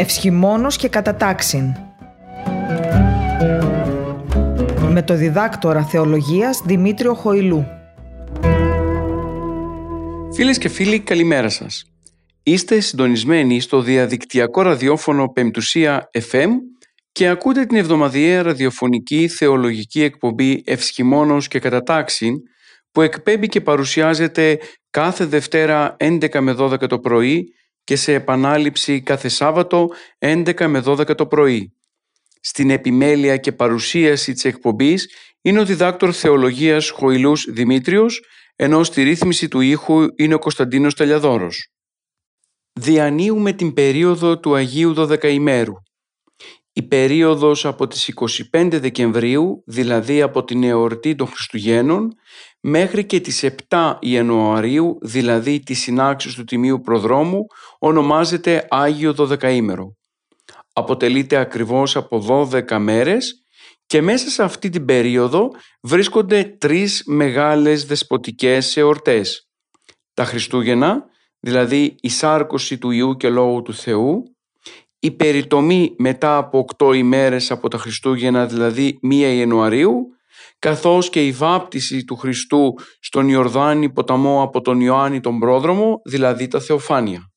Ευσχημόνος και κατατάξιν. Με το διδάκτορα θεολογίας Δημήτριο Χοηλού. Φίλες και φίλοι, καλημέρα σας. Είστε συντονισμένοι στο διαδικτυακό ραδιόφωνο Πεμπτουσία FM και ακούτε την εβδομαδιαία ραδιοφωνική θεολογική εκπομπή Ευσχημόνος και Κατατάξιν που εκπέμπει και παρουσιάζεται κάθε Δευτέρα 11 με 12 το πρωί και σε επανάληψη κάθε Σάββατο 11 με 12 το πρωί. Στην επιμέλεια και παρουσίαση της εκπομπής είναι ο διδάκτορ θεολογίας Χοηλούς Δημήτριος, ενώ στη ρύθμιση του ήχου είναι ο Κωνσταντίνος Τελιαδόρος. Διανύουμε την περίοδο του Αγίου Δωδεκαημέρου. Η περίοδος από τις 25 Δεκεμβρίου, δηλαδή από την εορτή των Χριστουγέννων, μέχρι και τις 7 Ιανουαρίου, δηλαδή τη συνάξεις του Τιμίου Προδρόμου, ονομάζεται Άγιο Δωδεκαήμερο. Αποτελείται ακριβώς από 12 μέρες και μέσα σε αυτή την περίοδο βρίσκονται τρεις μεγάλες δεσποτικές εορτές. Τα Χριστούγεννα, δηλαδή η σάρκωση του Ιού και Λόγου του Θεού, η περιτομή μετά από 8 ημέρες από τα Χριστούγεννα, δηλαδή 1 Ιανουαρίου, καθώς και η βάπτιση του Χριστού στον Ιορδάνη ποταμό από τον Ιωάννη τον Πρόδρομο, δηλαδή τα Θεοφάνεια.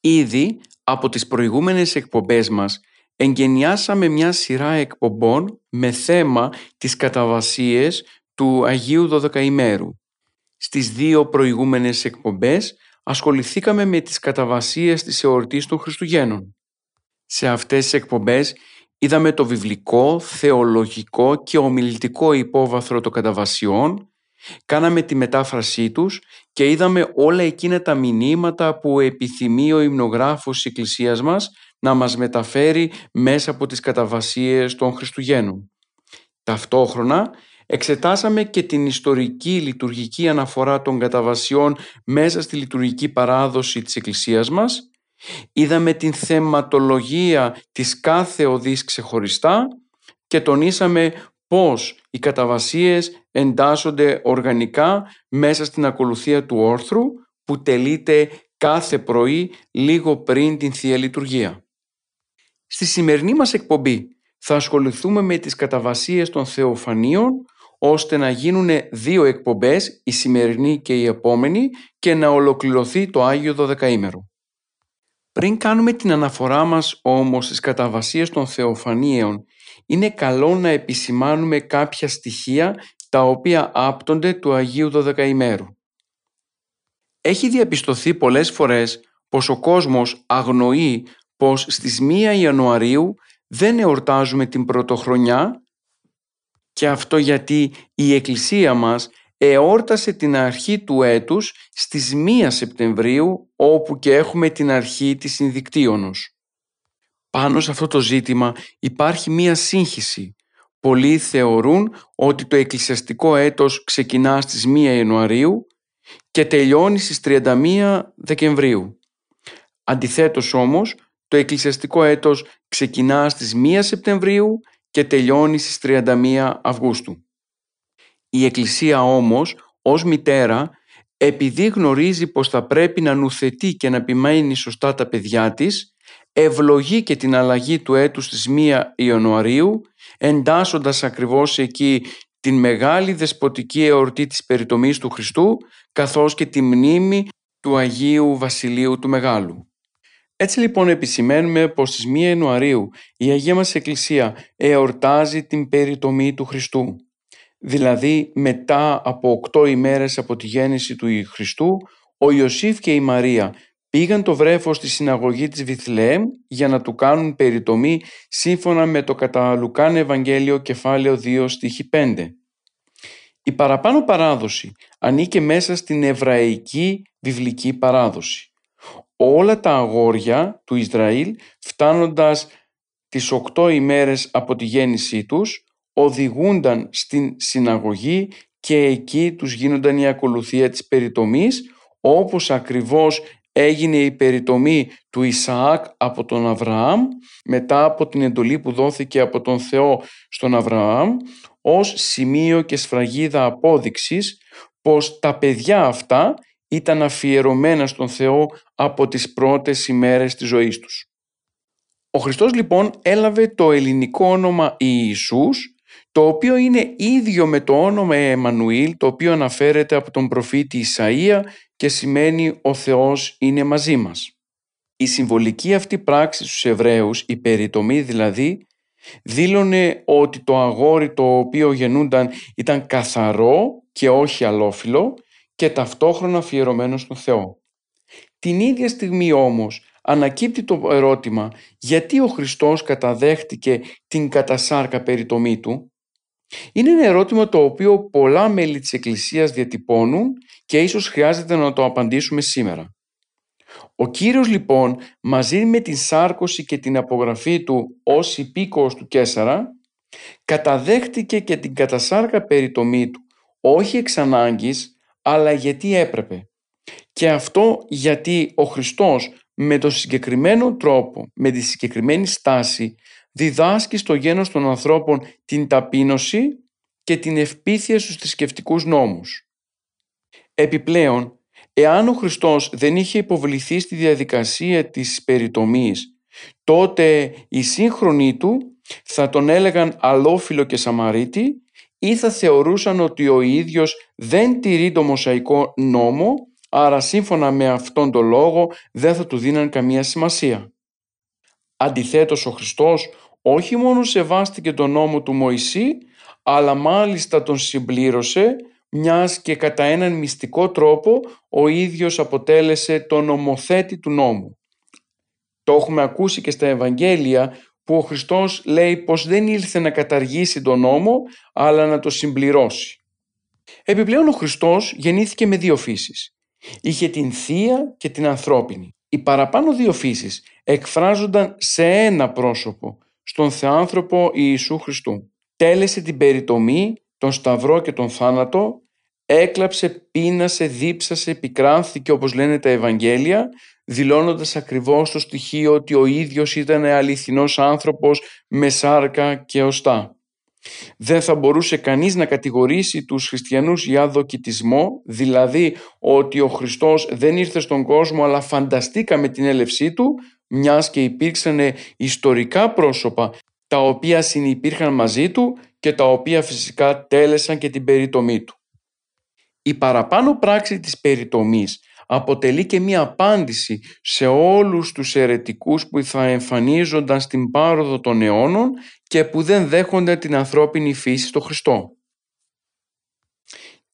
Ήδη από τις προηγούμενες εκπομπές μας εγκαινιάσαμε μια σειρά εκπομπών με θέμα τις καταβασίες του Αγίου Δωδεκαημέρου. Στις δύο προηγούμενες εκπομπές ασχοληθήκαμε με τις καταβασίες της εορτής των Χριστουγέννων. Σε αυτές τις εκπομπές είδαμε το βιβλικό, θεολογικό και ομιλητικό υπόβαθρο των καταβασιών, κάναμε τη μετάφρασή τους και είδαμε όλα εκείνα τα μηνύματα που επιθυμεί ο υμνογράφος της Εκκλησίας μας να μας μεταφέρει μέσα από τις καταβασίες των Χριστουγέννων. Ταυτόχρονα εξετάσαμε και την ιστορική λειτουργική αναφορά των καταβασιών μέσα στη λειτουργική παράδοση της Εκκλησίας μας Είδαμε την θεματολογία της κάθε οδής ξεχωριστά και τονίσαμε πώς οι καταβασίες εντάσσονται οργανικά μέσα στην ακολουθία του όρθρου που τελείται κάθε πρωί λίγο πριν την Θεία Λειτουργία. Στη σημερινή μας εκπομπή θα ασχοληθούμε με τις καταβασίες των Θεοφανίων ώστε να γίνουν δύο εκπομπές, η σημερινή και η επόμενη και να ολοκληρωθεί το Άγιο Δωδεκαήμερο. Πριν κάνουμε την αναφορά μας όμως στις καταβασίες των θεοφανίων, είναι καλό να επισημάνουμε κάποια στοιχεία τα οποία άπτονται του Αγίου Δωδεκαημέρου. Έχει διαπιστωθεί πολλές φορές πως ο κόσμος αγνοεί πως στις 1 Ιανουαρίου δεν εορτάζουμε την πρωτοχρονιά και αυτό γιατί η Εκκλησία μας εόρτασε την αρχή του έτους στις 1 Σεπτεμβρίου όπου και έχουμε την αρχή της συνδικτύωνος. Πάνω σε αυτό το ζήτημα υπάρχει μία σύγχυση. Πολλοί θεωρούν ότι το εκκλησιαστικό έτος ξεκινά στις 1 Ιανουαρίου και τελειώνει στις 31 Δεκεμβρίου. Αντιθέτως όμως, το εκκλησιαστικό έτος ξεκινά στις 1 Σεπτεμβρίου και τελειώνει στις 31 Αυγούστου. Η Εκκλησία όμως ως μητέρα επειδή γνωρίζει πως θα πρέπει να νουθετεί και να επιμένει σωστά τα παιδιά της, ευλογεί και την αλλαγή του έτους της 1 Ιανουαρίου, εντάσσοντας ακριβώς εκεί την μεγάλη δεσποτική εορτή της περιτομής του Χριστού, καθώς και τη μνήμη του Αγίου Βασιλείου του Μεγάλου. Έτσι λοιπόν επισημαίνουμε πως στις 1 Ιανουαρίου η Αγία μας Εκκλησία εορτάζει την περιτομή του Χριστού δηλαδή μετά από οκτώ ημέρες από τη γέννηση του Χριστού, ο Ιωσήφ και η Μαρία πήγαν το βρέφος στη συναγωγή της Βιθλεέμ για να του κάνουν περιτομή σύμφωνα με το κατά Λουκάν Ευαγγέλιο κεφάλαιο 2 στίχη 5. Η παραπάνω παράδοση ανήκε μέσα στην εβραϊκή βιβλική παράδοση. Όλα τα αγόρια του Ισραήλ φτάνοντας τις οκτώ ημέρες από τη γέννησή τους οδηγούνταν στην συναγωγή και εκεί τους γίνονταν η ακολουθία της περιτομής όπως ακριβώς έγινε η περιτομή του Ισαάκ από τον Αβραάμ μετά από την εντολή που δόθηκε από τον Θεό στον Αβραάμ ως σημείο και σφραγίδα απόδειξης πως τα παιδιά αυτά ήταν αφιερωμένα στον Θεό από τις πρώτες ημέρες της ζωής τους. Ο Χριστός λοιπόν έλαβε το ελληνικό όνομα Ιησούς, το οποίο είναι ίδιο με το όνομα Εμμανουήλ, το οποίο αναφέρεται από τον προφήτη Ισαΐα και σημαίνει «Ο Θεός είναι μαζί μας». Η συμβολική αυτή πράξη στους Εβραίους, η περιτομή δηλαδή, δήλωνε ότι το αγόρι το οποίο γεννούνταν ήταν καθαρό και όχι αλόφιλο και ταυτόχρονα αφιερωμένο στον Θεό. Την ίδια στιγμή όμως ανακύπτει το ερώτημα γιατί ο Χριστός καταδέχτηκε την κατασάρκα περιτομή του; Είναι ένα ερώτημα το οποίο πολλά μέλη της Εκκλησίας διατυπώνουν και ίσως χρειάζεται να το απαντήσουμε σήμερα. Ο Κύριος λοιπόν μαζί με την σάρκωση και την απογραφή του ως υπήκοος του Κέσαρα καταδέχτηκε και την κατασάρκα περιτομή του όχι εξ ανάγκης αλλά γιατί έπρεπε. Και αυτό γιατί ο Χριστός με τον συγκεκριμένο τρόπο, με τη συγκεκριμένη στάση διδάσκει στο γένος των ανθρώπων την ταπείνωση και την ευπίθεια στους θρησκευτικούς νόμους. Επιπλέον, εάν ο Χριστός δεν είχε υποβληθεί στη διαδικασία της περιτομής, τότε οι σύγχρονοι του θα τον έλεγαν αλόφιλο και σαμαρίτη ή θα θεωρούσαν ότι ο ίδιος δεν τηρεί το μοσαϊκό νόμο, άρα σύμφωνα με αυτόν τον λόγο δεν θα του δίναν καμία σημασία. Αντιθέτως ο Χριστός όχι μόνο σεβάστηκε τον νόμο του Μωυσή, αλλά μάλιστα τον συμπλήρωσε, μιας και κατά έναν μυστικό τρόπο ο ίδιος αποτέλεσε τον νομοθέτη του νόμου. Το έχουμε ακούσει και στα Ευαγγέλια που ο Χριστός λέει πως δεν ήλθε να καταργήσει τον νόμο, αλλά να το συμπληρώσει. Επιπλέον ο Χριστός γεννήθηκε με δύο φύσεις. Είχε την θεία και την ανθρώπινη. Οι παραπάνω δύο φύσεις εκφράζονταν σε ένα πρόσωπο, στον Θεάνθρωπο Ιησού Χριστού. Τέλεσε την περιτομή, τον σταυρό και τον θάνατο, έκλαψε, πείνασε, δίψασε, επικράνθηκε όπως λένε τα Ευαγγέλια, δηλώνοντας ακριβώς το στοιχείο ότι ο ίδιος ήταν αληθινός άνθρωπος με σάρκα και οστά. Δεν θα μπορούσε κανείς να κατηγορήσει τους χριστιανούς για δοκιτισμό, δηλαδή ότι ο Χριστός δεν ήρθε στον κόσμο αλλά φανταστήκαμε την έλευσή του, μιας και υπήρξαν ιστορικά πρόσωπα τα οποία συνυπήρχαν μαζί του και τα οποία φυσικά τέλεσαν και την περιτομή του. Η παραπάνω πράξη της περιτομής αποτελεί και μία απάντηση σε όλους τους αιρετικούς που θα εμφανίζονταν στην πάροδο των αιώνων και που δεν δέχονται την ανθρώπινη φύση στο Χριστό.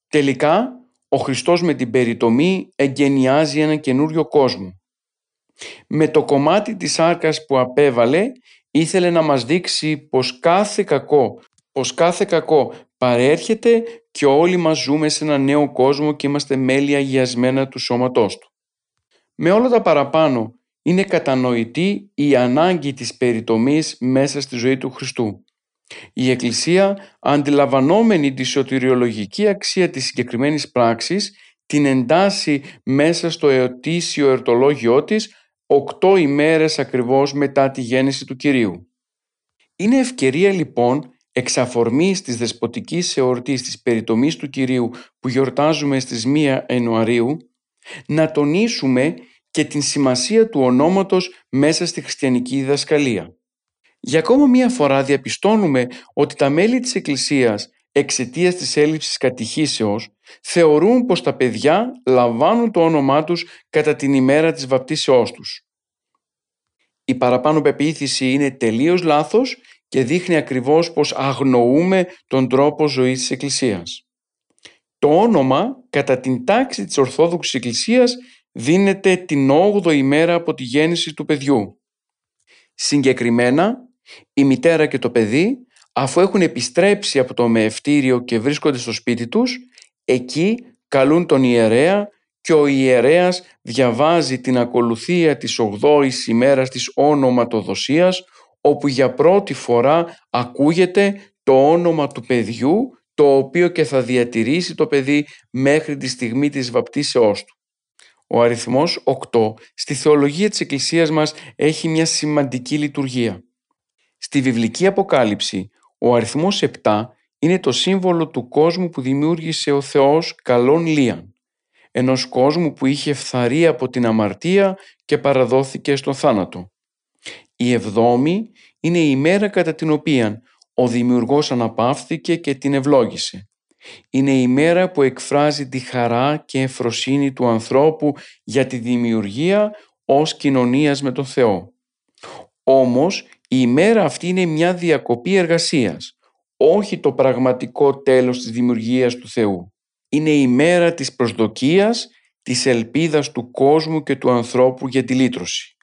Τελικά, ο Χριστός με την περιτομή εγκαινιάζει ένα καινούριο κόσμο. Με το κομμάτι της άρκας που απέβαλε ήθελε να μας δείξει πως κάθε κακό, πως κάθε κακό παρέρχεται και όλοι μας ζούμε σε ένα νέο κόσμο και είμαστε μέλη αγιασμένα του σώματός του. Με όλα τα παραπάνω είναι κατανοητή η ανάγκη της περιτομής μέσα στη ζωή του Χριστού. Η Εκκλησία, αντιλαμβανόμενη τη σωτηριολογική αξία της συγκεκριμένης πράξης, την εντάσσει μέσα στο εωτήσιο ερτολόγιό της οκτώ ημέρες ακριβώς μετά τη γέννηση του Κυρίου. Είναι ευκαιρία λοιπόν εξαφορμής της δεσποτικής εορτής της περιτομής του Κυρίου που γιορτάζουμε στις 1 Ιανουαρίου να τονίσουμε και την σημασία του ονόματος μέσα στη χριστιανική διδασκαλία. Για ακόμα μία φορά διαπιστώνουμε ότι τα μέλη της Εκκλησίας εξαιτίας της έλλειψης κατηχήσεως θεωρούν πως τα παιδιά λαμβάνουν το όνομά τους κατά την ημέρα της βαπτίσεώς τους. Η παραπάνω πεποίθηση είναι τελείως λάθος και δείχνει ακριβώς πως αγνοούμε τον τρόπο ζωής της Εκκλησίας. Το όνομα κατά την τάξη της Ορθόδοξης Εκκλησίας δίνεται την 8η ημέρα από τη γέννηση του παιδιού. Συγκεκριμένα, η μητέρα και το παιδί, αφού έχουν επιστρέψει από το μεευτήριο και βρίσκονται στο σπίτι τους, εκεί καλούν τον ιερέα και ο ιερέας διαβάζει την ακολουθία της 8ης ημέρας της ονοματοδοσίας όπου για πρώτη φορά ακούγεται το όνομα του παιδιού το οποίο και θα διατηρήσει το παιδί μέχρι τη στιγμή της βαπτίσεώς του. Ο αριθμός 8 στη θεολογία της Εκκλησίας μας έχει μια σημαντική λειτουργία. Στη βιβλική αποκάλυψη ο αριθμός 7 είναι το σύμβολο του κόσμου που δημιούργησε ο Θεός καλών λίαν, ενός κόσμου που είχε φθαρεί από την αμαρτία και παραδόθηκε στον θάνατο. Η εβδόμη είναι η ημέρα κατά την οποία ο Δημιουργός αναπαύθηκε και την ευλόγησε. Είναι η μέρα που εκφράζει τη χαρά και εφροσύνη του ανθρώπου για τη δημιουργία ως κοινωνίας με τον Θεό. Όμως η ημέρα αυτή είναι μια διακοπή εργασίας, όχι το πραγματικό τέλος της δημιουργίας του Θεού. Είναι η μέρα της προσδοκίας, της ελπίδας του κόσμου και του ανθρώπου για τη λύτρωση.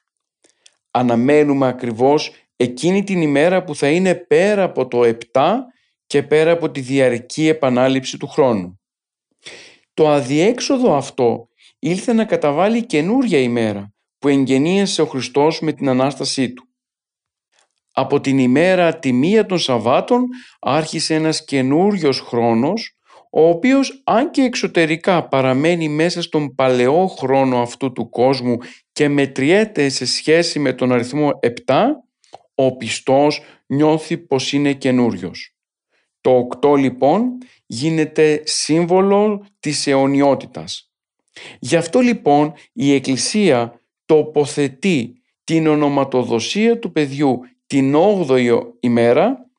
Αναμένουμε ακριβώς εκείνη την ημέρα που θα είναι πέρα από το 7 και πέρα από τη διαρκή επανάληψη του χρόνου. Το αδιέξοδο αυτό ήλθε να καταβάλει καινούρια ημέρα που εγγενίασε ο Χριστός με την Ανάστασή Του. Από την ημέρα τη μία των Σαββάτων άρχισε ένας καινούριος χρόνος ο οποίος αν και εξωτερικά παραμένει μέσα στον παλαιό χρόνο αυτού του κόσμου και μετριέται σε σχέση με τον αριθμό 7, ο πιστός νιώθει πως είναι καινούριος. Το 8 λοιπόν γίνεται σύμβολο της αιωνιότητας. Γι' αυτό λοιπόν η Εκκλησία τοποθετεί την ονοματοδοσία του παιδιού την 8η ημέρα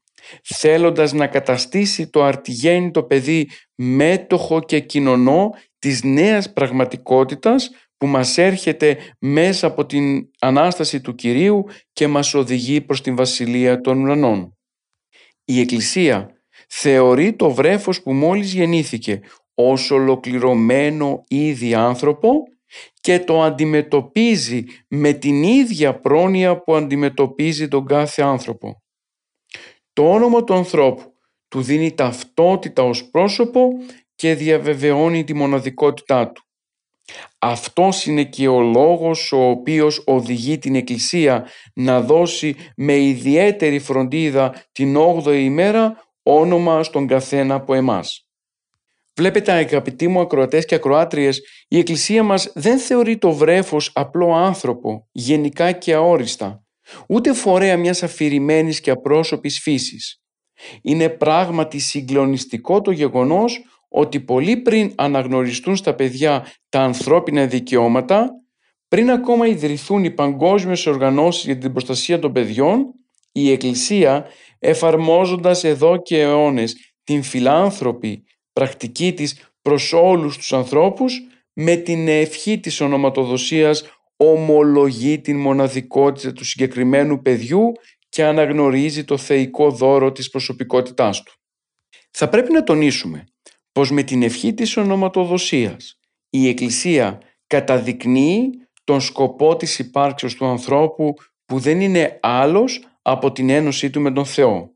θέλοντας να καταστήσει το αρτιγέννητο παιδί μέτοχο και κοινωνό της νέας πραγματικότητας που μας έρχεται μέσα από την Ανάσταση του Κυρίου και μας οδηγεί προς την Βασιλεία των Ουρανών. Η Εκκλησία θεωρεί το βρέφος που μόλις γεννήθηκε ως ολοκληρωμένο ήδη άνθρωπο και το αντιμετωπίζει με την ίδια πρόνοια που αντιμετωπίζει τον κάθε άνθρωπο. Το όνομα του ανθρώπου του δίνει ταυτότητα ως πρόσωπο και διαβεβαιώνει τη μοναδικότητά του. Αυτός είναι και ο λόγος ο οποίος οδηγεί την Εκκλησία να δώσει με ιδιαίτερη φροντίδα την 8η ημέρα όνομα στον καθένα από εμάς. Βλέπετε αγαπητοί μου ακροατές και ακροάτριες, η Εκκλησία μας δεν θεωρεί το βρέφος απλό άνθρωπο, γενικά και αόριστα, ούτε φορέα μιας αφηρημένης και απρόσωπης φύσης. Είναι πράγματι συγκλονιστικό το γεγονός ότι πολύ πριν αναγνωριστούν στα παιδιά τα ανθρώπινα δικαιώματα, πριν ακόμα ιδρυθούν οι παγκόσμιες οργανώσεις για την προστασία των παιδιών, η Εκκλησία εφαρμόζοντας εδώ και αιώνες την φιλάνθρωπη πρακτική της προς όλους τους ανθρώπους με την ευχή της ονοματοδοσίας ομολογεί την μοναδικότητα του συγκεκριμένου παιδιού και αναγνωρίζει το θεϊκό δώρο της προσωπικότητάς του. Θα πρέπει να τονίσουμε πως με την ευχή της ονοματοδοσίας η Εκκλησία καταδεικνύει τον σκοπό της υπάρξεως του ανθρώπου που δεν είναι άλλος από την ένωσή του με τον Θεό.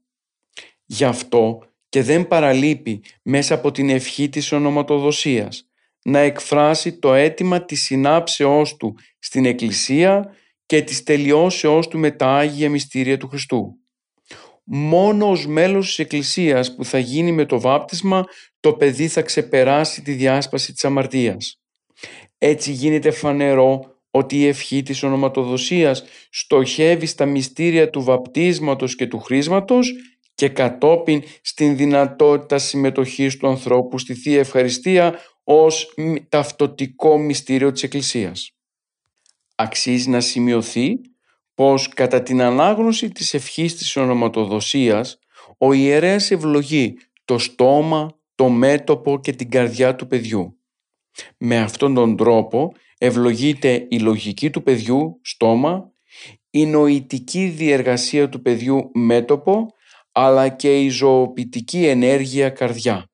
Γι' αυτό και δεν παραλείπει μέσα από την ευχή της ονοματοδοσίας να εκφράσει το αίτημα της συνάψεώς του στην Εκκλησία και της τελειώσεώς του με τα Άγια Μυστήρια του Χριστού. Μόνο ως μέλος της Εκκλησίας που θα γίνει με το βάπτισμα το παιδί θα ξεπεράσει τη διάσπαση της αμαρτίας. Έτσι γίνεται φανερό ότι η ευχή της ονοματοδοσίας στοχεύει στα μυστήρια του βαπτίσματος και του χρήσματος και κατόπιν στην δυνατότητα συμμετοχής του ανθρώπου στη Θεία Ευχαριστία ως ταυτοτικό μυστήριο της Εκκλησίας. Αξίζει να σημειωθεί πως κατά την ανάγνωση της ευχής της ονοματοδοσίας ο ιερέας ευλογεί το στόμα, το μέτωπο και την καρδιά του παιδιού. Με αυτόν τον τρόπο ευλογείται η λογική του παιδιού στόμα, η νοητική διεργασία του παιδιού μέτωπο, αλλά και η ζωοποιητική ενέργεια καρδιά.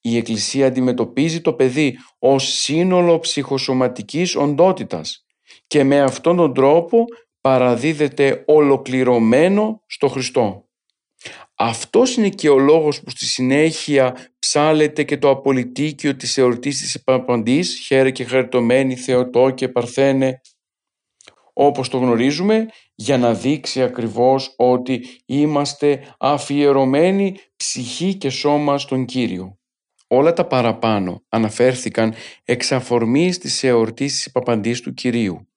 Η Εκκλησία αντιμετωπίζει το παιδί ως σύνολο ψυχοσωματικής οντότητας και με αυτόν τον τρόπο παραδίδεται ολοκληρωμένο στο Χριστό. Αυτός είναι και ο λόγος που στη συνέχεια ψάλεται και το απολυτίκιο της εορτής της Επαπαντής, χαίρε και χαριτωμένη Θεοτό και Παρθένε, όπως το γνωρίζουμε, για να δείξει ακριβώς ότι είμαστε αφιερωμένοι ψυχή και σώμα στον Κύριο. Όλα τα παραπάνω αναφέρθηκαν εξ αφορμής της εορτής της Παπαντής του Κυρίου.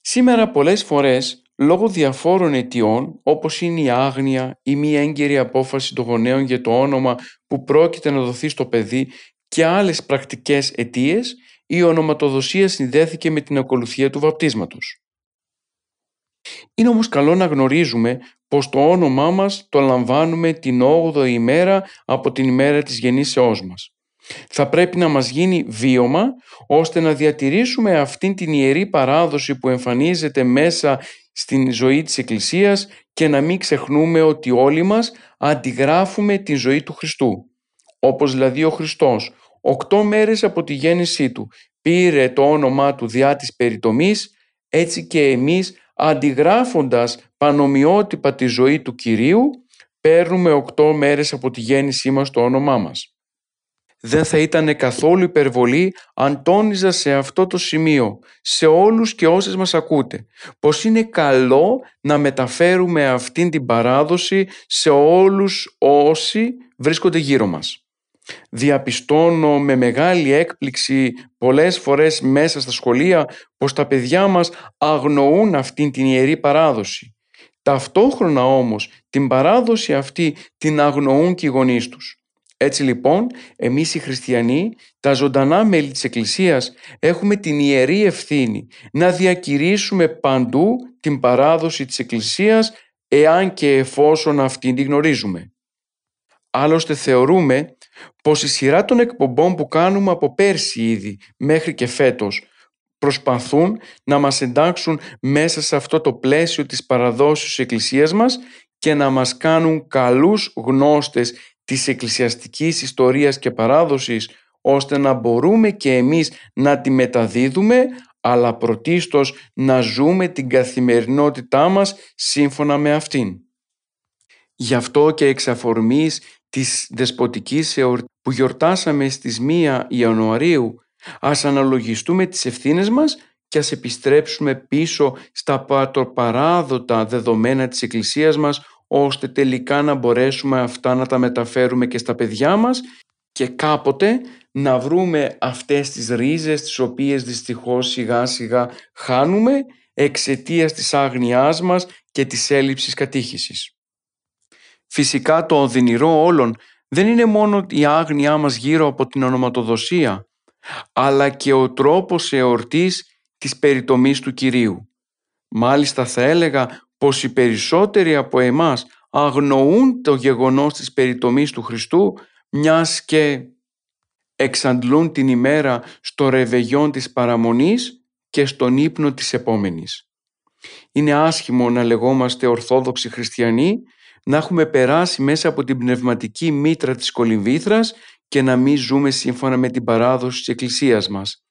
Σήμερα πολλές φορές, λόγω διαφόρων αιτιών, όπως είναι η άγνοια ή μία έγκαιρη απόφαση των γονέων για το όνομα που πρόκειται να δοθεί στο παιδί και άλλες πρακτικές αιτίες, η ονοματοδοσία συνδέθηκε με την ακολουθία του βαπτίσματος. Είναι όμως καλό να γνωρίζουμε πως το όνομά μας το λαμβάνουμε την 8η ημέρα από την ημέρα της γεννήσεώς μας. Θα πρέπει να μας γίνει βίωμα ώστε να διατηρήσουμε αυτήν την ιερή παράδοση που εμφανίζεται μέσα στην ζωή της Εκκλησίας και να μην ξεχνούμε ότι όλοι μας αντιγράφουμε την ζωή του Χριστού. Όπως δηλαδή ο Χριστός, οκτώ μέρες από τη γέννησή του, πήρε το όνομά του διά της περιτομής, έτσι και εμείς αντιγράφοντας πανομοιότυπα τη ζωή του Κυρίου, παίρνουμε οκτώ μέρες από τη γέννησή μας το όνομά μας. Δεν θα ήταν καθόλου υπερβολή αν τόνιζα σε αυτό το σημείο, σε όλους και όσες μας ακούτε, πως είναι καλό να μεταφέρουμε αυτήν την παράδοση σε όλους όσοι βρίσκονται γύρω μας. Διαπιστώνω με μεγάλη έκπληξη πολλές φορές μέσα στα σχολεία πως τα παιδιά μας αγνοούν αυτήν την ιερή παράδοση. Ταυτόχρονα όμως την παράδοση αυτή την αγνοούν και οι γονείς τους. Έτσι λοιπόν, εμείς οι χριστιανοί, τα ζωντανά μέλη της Εκκλησίας, έχουμε την ιερή ευθύνη να διακηρύσουμε παντού την παράδοση της Εκκλησίας, εάν και εφόσον αυτήν την γνωρίζουμε. Άλλωστε θεωρούμε πως η σειρά των εκπομπών που κάνουμε από πέρσι ήδη μέχρι και φέτος προσπαθούν να μας εντάξουν μέσα σε αυτό το πλαίσιο της παραδόσεως της Εκκλησίας μας και να μας κάνουν καλούς γνώστες της εκκλησιαστικής ιστορίας και παράδοσης ώστε να μπορούμε και εμείς να τη μεταδίδουμε αλλά πρωτίστως να ζούμε την καθημερινότητά μας σύμφωνα με αυτήν. Γι' αυτό και εξ αφορμής της δεσποτικής εορτής που γιορτάσαμε στις 1 Ιανουαρίου ας αναλογιστούμε τις ευθύνες μας και ας επιστρέψουμε πίσω στα πατροπαράδοτα δεδομένα της Εκκλησίας μας ώστε τελικά να μπορέσουμε αυτά να τα μεταφέρουμε και στα παιδιά μας και κάποτε να βρούμε αυτές τις ρίζες τις οποίες δυστυχώς σιγά σιγά χάνουμε εξαιτίας της άγνοιάς μας και της έλλειψης κατήχησης. Φυσικά το οδυνηρό όλων δεν είναι μόνο η άγνοιά μας γύρω από την ονοματοδοσία, αλλά και ο τρόπος εορτής της περιτομής του Κυρίου. Μάλιστα θα έλεγα πως οι περισσότεροι από εμάς αγνοούν το γεγονός της περιτομής του Χριστού μιας και εξαντλούν την ημέρα στο ρεβεγιόν της παραμονής και στον ύπνο της επόμενης. Είναι άσχημο να λεγόμαστε Ορθόδοξοι Χριστιανοί, να έχουμε περάσει μέσα από την πνευματική μήτρα της κολυμβήθρας και να μην ζούμε σύμφωνα με την παράδοση της Εκκλησίας μας.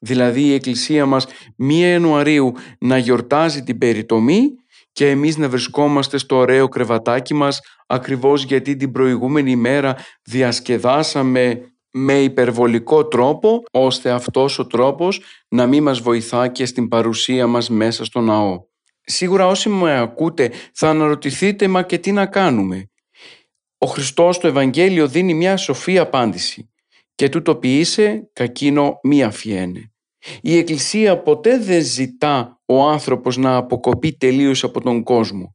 Δηλαδή η Εκκλησία μας 1 Ιανουαρίου να γιορτάζει την περιτομή και εμείς να βρισκόμαστε στο ωραίο κρεβατάκι μας ακριβώς γιατί την προηγούμενη ημέρα διασκεδάσαμε με υπερβολικό τρόπο ώστε αυτός ο τρόπος να μην μας βοηθά και στην παρουσία μας μέσα στο ναό. Σίγουρα όσοι με ακούτε θα αναρωτηθείτε μα και τι να κάνουμε; Ο Χριστός στο Ευαγγέλιο δίνει μια σοφή απάντηση και τούτο ποιήσε κακίνο μία φιένε. Η Εκκλησία ποτέ δεν ζητά ο άνθρωπος να αποκοπεί τελείως από τον κόσμο.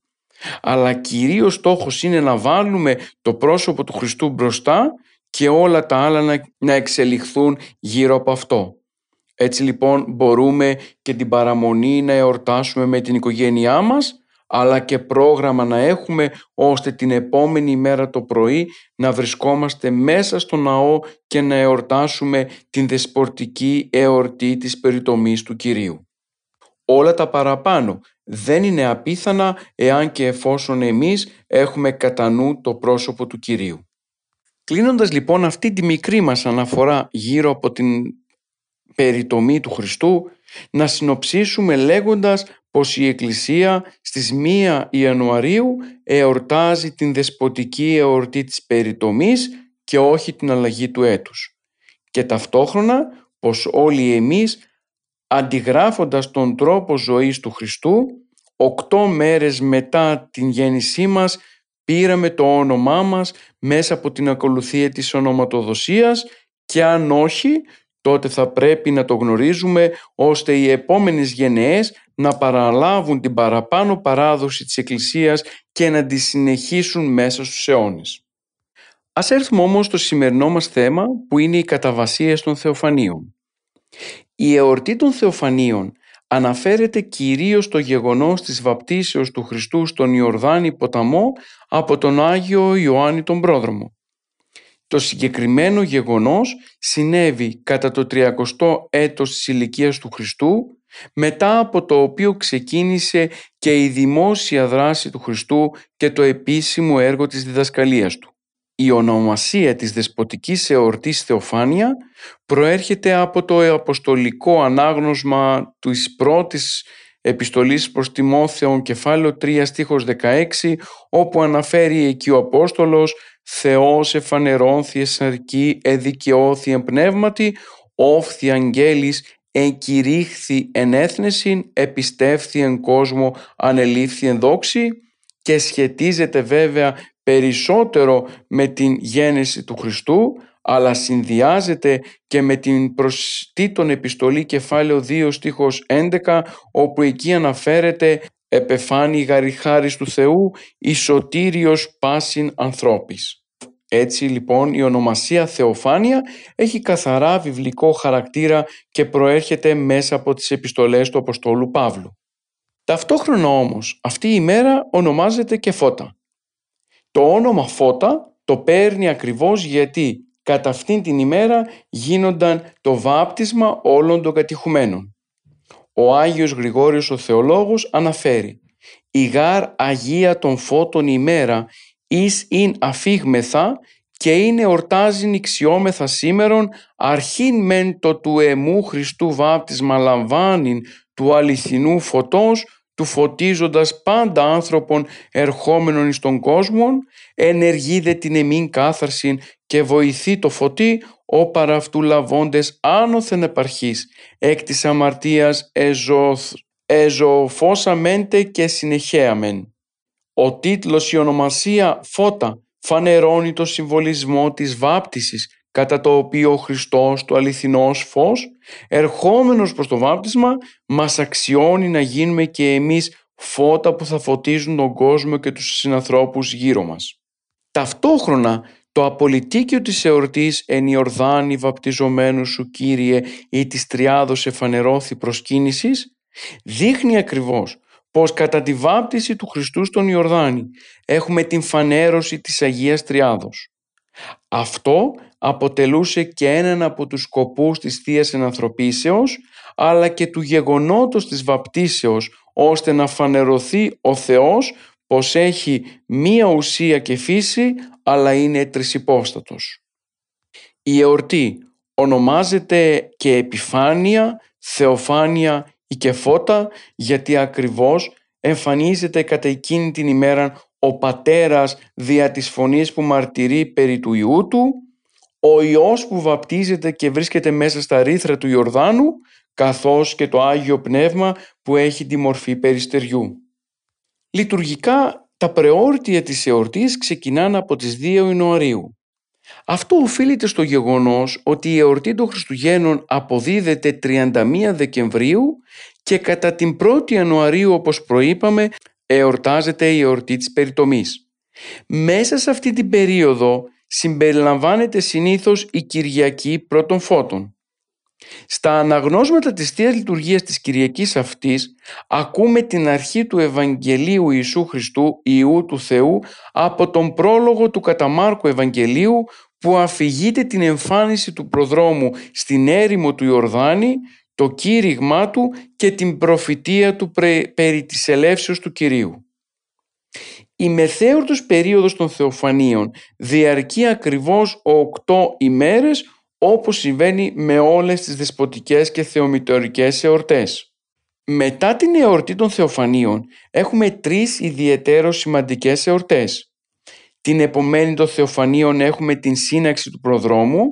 Αλλά κυρίως στόχος είναι να βάλουμε το πρόσωπο του Χριστού μπροστά και όλα τα άλλα να, εξελιχθούν γύρω από αυτό. Έτσι λοιπόν μπορούμε και την παραμονή να εορτάσουμε με την οικογένειά μας αλλά και πρόγραμμα να έχουμε ώστε την επόμενη μέρα το πρωί να βρισκόμαστε μέσα στο ναό και να εορτάσουμε την δεσπορτική εορτή της περιτομής του Κυρίου. Όλα τα παραπάνω δεν είναι απίθανα εάν και εφόσον εμείς έχουμε κατά νου το πρόσωπο του Κυρίου. Κλείνοντας λοιπόν αυτή τη μικρή μας αναφορά γύρω από την περιτομή του Χριστού, να συνοψίσουμε λέγοντας πως η Εκκλησία στις 1 Ιανουαρίου εορτάζει την δεσποτική εορτή της περιτομής και όχι την αλλαγή του έτους. Και ταυτόχρονα πως όλοι εμείς αντιγράφοντας τον τρόπο ζωής του Χριστού, οκτώ μέρες μετά την γέννησή μας πήραμε το όνομά μας μέσα από την ακολουθία της ονοματοδοσίας και αν όχι τότε θα πρέπει να το γνωρίζουμε ώστε οι επόμενες γενναίες να παραλάβουν την παραπάνω παράδοση της Εκκλησίας και να τη συνεχίσουν μέσα στους αιώνες. Ας έρθουμε όμως στο σημερινό μας θέμα που είναι οι καταβασίες των Θεοφανίων. Η εορτή των Θεοφανίων αναφέρεται κυρίως το γεγονός της βαπτίσεως του Χριστού στον Ιορδάνη ποταμό από τον Άγιο Ιωάννη τον Πρόδρομο. Το συγκεκριμένο γεγονός συνέβη κατά το 30ο έτος της ηλικίας του Χριστού, μετά από το οποίο ξεκίνησε και η δημόσια δράση του Χριστού και το επίσημο έργο της διδασκαλίας του. Η ονομασία της δεσποτικής εορτής Θεοφάνεια προέρχεται από το αποστολικό ανάγνωσμα της πρώτης επιστολής προς Τιμόθεον κεφάλαιο 3 στίχος 16 όπου αναφέρει εκεί ο Απόστολος «Θεός εφανερώνθη εσαρκή εδικαιώθη εμπνεύματι, όφθη αγγέλης εγκηρύχθη εν έθνεσιν, επιστεύθη εν κόσμο, ανελήφθη εν δόξη» και σχετίζεται βέβαια περισσότερο με την γέννηση του Χριστού αλλά συνδυάζεται και με την προστήτων επιστολή κεφάλαιο 2 στίχος 11 όπου εκεί αναφέρεται «Επεφάνει γαριχάρης του Θεού, ισοτήριος πάσιν ανθρώπης». Έτσι λοιπόν η ονομασία Θεοφάνεια έχει καθαρά βιβλικό χαρακτήρα και προέρχεται μέσα από τις επιστολές του Αποστόλου Παύλου. Ταυτόχρονα όμως αυτή η μέρα ονομάζεται και Φώτα. Το όνομα Φώτα το παίρνει ακριβώς γιατί κατά αυτήν την ημέρα γίνονταν το βάπτισμα όλων των κατηχουμένων. Ο Άγιος Γρηγόριος ο Θεολόγος αναφέρει «Η γάρ Αγία των Φώτων ημέρα εις ειν αφήγμεθα και είναι ορτάζειν ηξιόμεθα σήμερον αρχήν μεν το του εμού Χριστού βάπτισμα λαμβάνειν του αληθινού φωτός του φωτίζοντας πάντα άνθρωπον ερχόμενων εις τον κόσμο, ενεργείδε την εμήν κάθαρσιν και βοηθεί το φωτί, ο παραυτού λαβώντες άνωθεν επαρχής, εκ της αμαρτίας εζωφώσαμέντε και συνεχέαμεν. Ο τίτλος η ονομασία «Φώτα» φανερώνει το συμβολισμό της βάπτισης κατά το οποίο ο Χριστός, το αληθινός φως, ερχόμενος προς το βάπτισμα, μας αξιώνει να γίνουμε και εμείς φώτα που θα φωτίζουν τον κόσμο και τους συνανθρώπους γύρω μας. Ταυτόχρονα, το απολυτίκιο της εορτής «Εν Ιορδάνη βαπτιζομένου σου Κύριε» ή της Τριάδος εφανερώθη προσκύνησης, δείχνει ακριβώς πως κατά τη βάπτιση του Χριστού στον Ιορδάνη έχουμε την φανέρωση της Αγίας Τριάδος. Αυτό αποτελούσε και έναν από τους σκοπούς της θείας Ενανθρωπίσεως αλλά και του γεγονότος της βαπτίσεως ώστε να φανερωθεί ο Θεός πως έχει μία ουσία και φύση αλλά είναι τρισυπόστατος. Η εορτή ονομάζεται και επιφάνεια, θεοφάνεια ή και φώτα γιατί ακριβώς εμφανίζεται κατά εκείνη την ημέρα ο πατέρας δια της φωνής που μαρτυρεί περί του Ιού του, ο Υιός που βαπτίζεται και βρίσκεται μέσα στα ρήθρα του Ιορδάνου, καθώς και το Άγιο Πνεύμα που έχει τη μορφή περιστεριού. Λειτουργικά τα πρεόρτια της εορτής ξεκινάνε από τις 2 Ιανουαρίου. Αυτό οφείλεται στο γεγονός ότι η εορτή των Χριστουγέννων αποδίδεται 31 Δεκεμβρίου και κατά την 1η Ιανουαρίου όπως προείπαμε εορτάζεται η εορτή της περιτομής. Μέσα σε αυτή την περίοδο συμπεριλαμβάνεται συνήθως η Κυριακή πρώτων φώτων. Στα αναγνώσματα της Θείας Λειτουργίας της Κυριακής αυτής ακούμε την αρχή του Ευαγγελίου Ιησού Χριστού Ιού του Θεού από τον πρόλογο του Καταμάρκου Ευαγγελίου που αφηγείται την εμφάνιση του προδρόμου στην έρημο του Ιορδάνη το κήρυγμά του και την προφητεία του περί της ελεύσεως του Κυρίου. Η μεθέωρτος περίοδος των Θεοφανίων διαρκεί ακριβώς οκτώ ημέρες όπως συμβαίνει με όλες τις δεσποτικές και θεομητορικές εορτές. Μετά την εορτή των Θεοφανίων έχουμε τρεις ιδιαίτερο σημαντικές εορτές. Την επομένη των Θεοφανίων έχουμε την σύναξη του προδρόμου,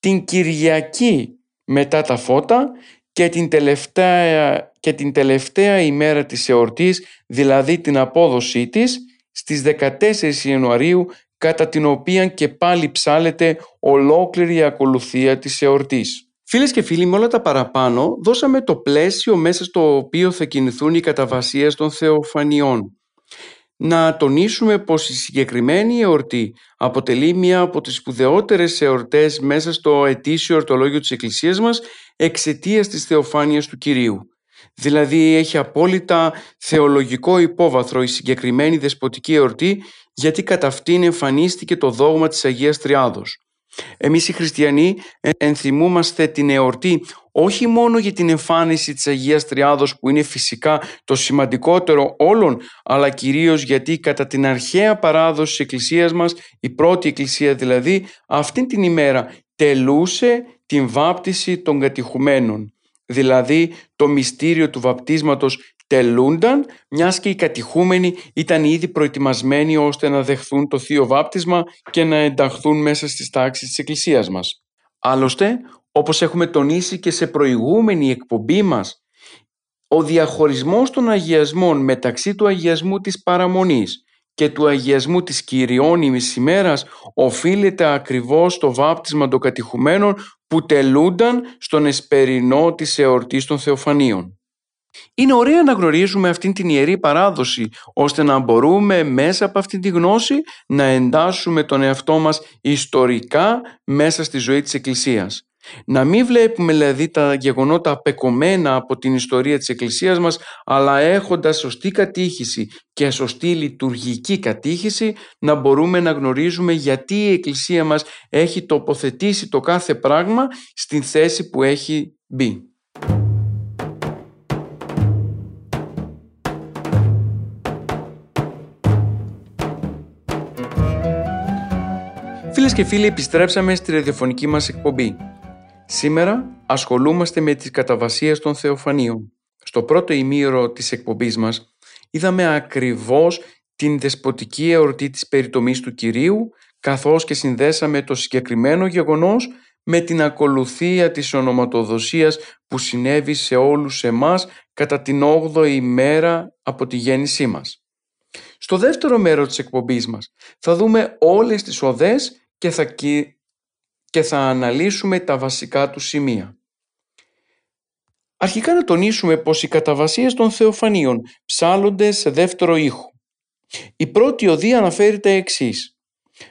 την Κυριακή μετά τα φώτα και την τελευταία, και την τελευταία ημέρα της εορτής, δηλαδή την απόδοσή της, στις 14 Ιανουαρίου, κατά την οποία και πάλι ψάλεται ολόκληρη η ακολουθία της εορτής. Φίλες και φίλοι, με όλα τα παραπάνω, δώσαμε το πλαίσιο μέσα στο οποίο θα κινηθούν οι καταβασίες των θεοφανιών να τονίσουμε πως η συγκεκριμένη εορτή αποτελεί μία από τις σπουδαιότερες εορτές μέσα στο ετήσιο ορτολόγιο της Εκκλησίας μας εξαιτίας της θεοφάνειας του Κυρίου. Δηλαδή έχει απόλυτα θεολογικό υπόβαθρο η συγκεκριμένη δεσποτική εορτή γιατί κατά αυτήν εμφανίστηκε το δόγμα της Αγίας Τριάδος. Εμείς οι χριστιανοί ενθυμούμαστε την εορτή όχι μόνο για την εμφάνιση της Αγίας Τριάδος που είναι φυσικά το σημαντικότερο όλων, αλλά κυρίως γιατί κατά την αρχαία παράδοση της Εκκλησίας μας, η πρώτη Εκκλησία δηλαδή, αυτήν την ημέρα τελούσε την βάπτιση των κατηχουμένων. Δηλαδή το μυστήριο του βαπτίσματος τελούνταν, μιας και οι κατηχούμενοι ήταν ήδη προετοιμασμένοι ώστε να δεχθούν το θείο βάπτισμα και να ενταχθούν μέσα στις τάξεις της Εκκλησίας μας. Άλλωστε, όπως έχουμε τονίσει και σε προηγούμενη εκπομπή μας, ο διαχωρισμός των αγιασμών μεταξύ του αγιασμού της παραμονής και του αγιασμού της Κυριώνυμης ημέρας οφείλεται ακριβώς στο βάπτισμα των κατηχουμένων που τελούνταν στον εσπερινό της εορτής των Θεοφανίων. Είναι ωραίο να γνωρίζουμε αυτήν την ιερή παράδοση ώστε να μπορούμε μέσα από αυτήν τη γνώση να εντάσσουμε τον εαυτό μας ιστορικά μέσα στη ζωή της Εκκλησίας. Να μην βλέπουμε δηλαδή τα γεγονότα απεκομμένα από την ιστορία της Εκκλησίας μας αλλά έχοντας σωστή κατήχηση και σωστή λειτουργική κατήχηση να μπορούμε να γνωρίζουμε γιατί η Εκκλησία μας έχει τοποθετήσει το κάθε πράγμα στην θέση που έχει μπει. Φίλες και φίλοι, επιστρέψαμε στη ραδιοφωνική μας εκπομπή. Σήμερα ασχολούμαστε με τις καταβασίες των θεοφανίων. Στο πρώτο ημίωρο της εκπομπής μας είδαμε ακριβώς την δεσποτική εορτή της περιτομής του Κυρίου καθώς και συνδέσαμε το συγκεκριμένο γεγονός με την ακολουθία της ονοματοδοσίας που συνέβη σε όλους εμάς κατά την 8η ημέρα από τη γέννησή μας. Στο δεύτερο μέρος της εκπομπής μας θα δούμε όλες τις οδές και θα, και θα αναλύσουμε τα βασικά του σημεία. Αρχικά να τονίσουμε πως οι καταβασίες των θεοφανίων ψάλλονται σε δεύτερο ήχο. Η πρώτη οδή αναφέρει τα εξής.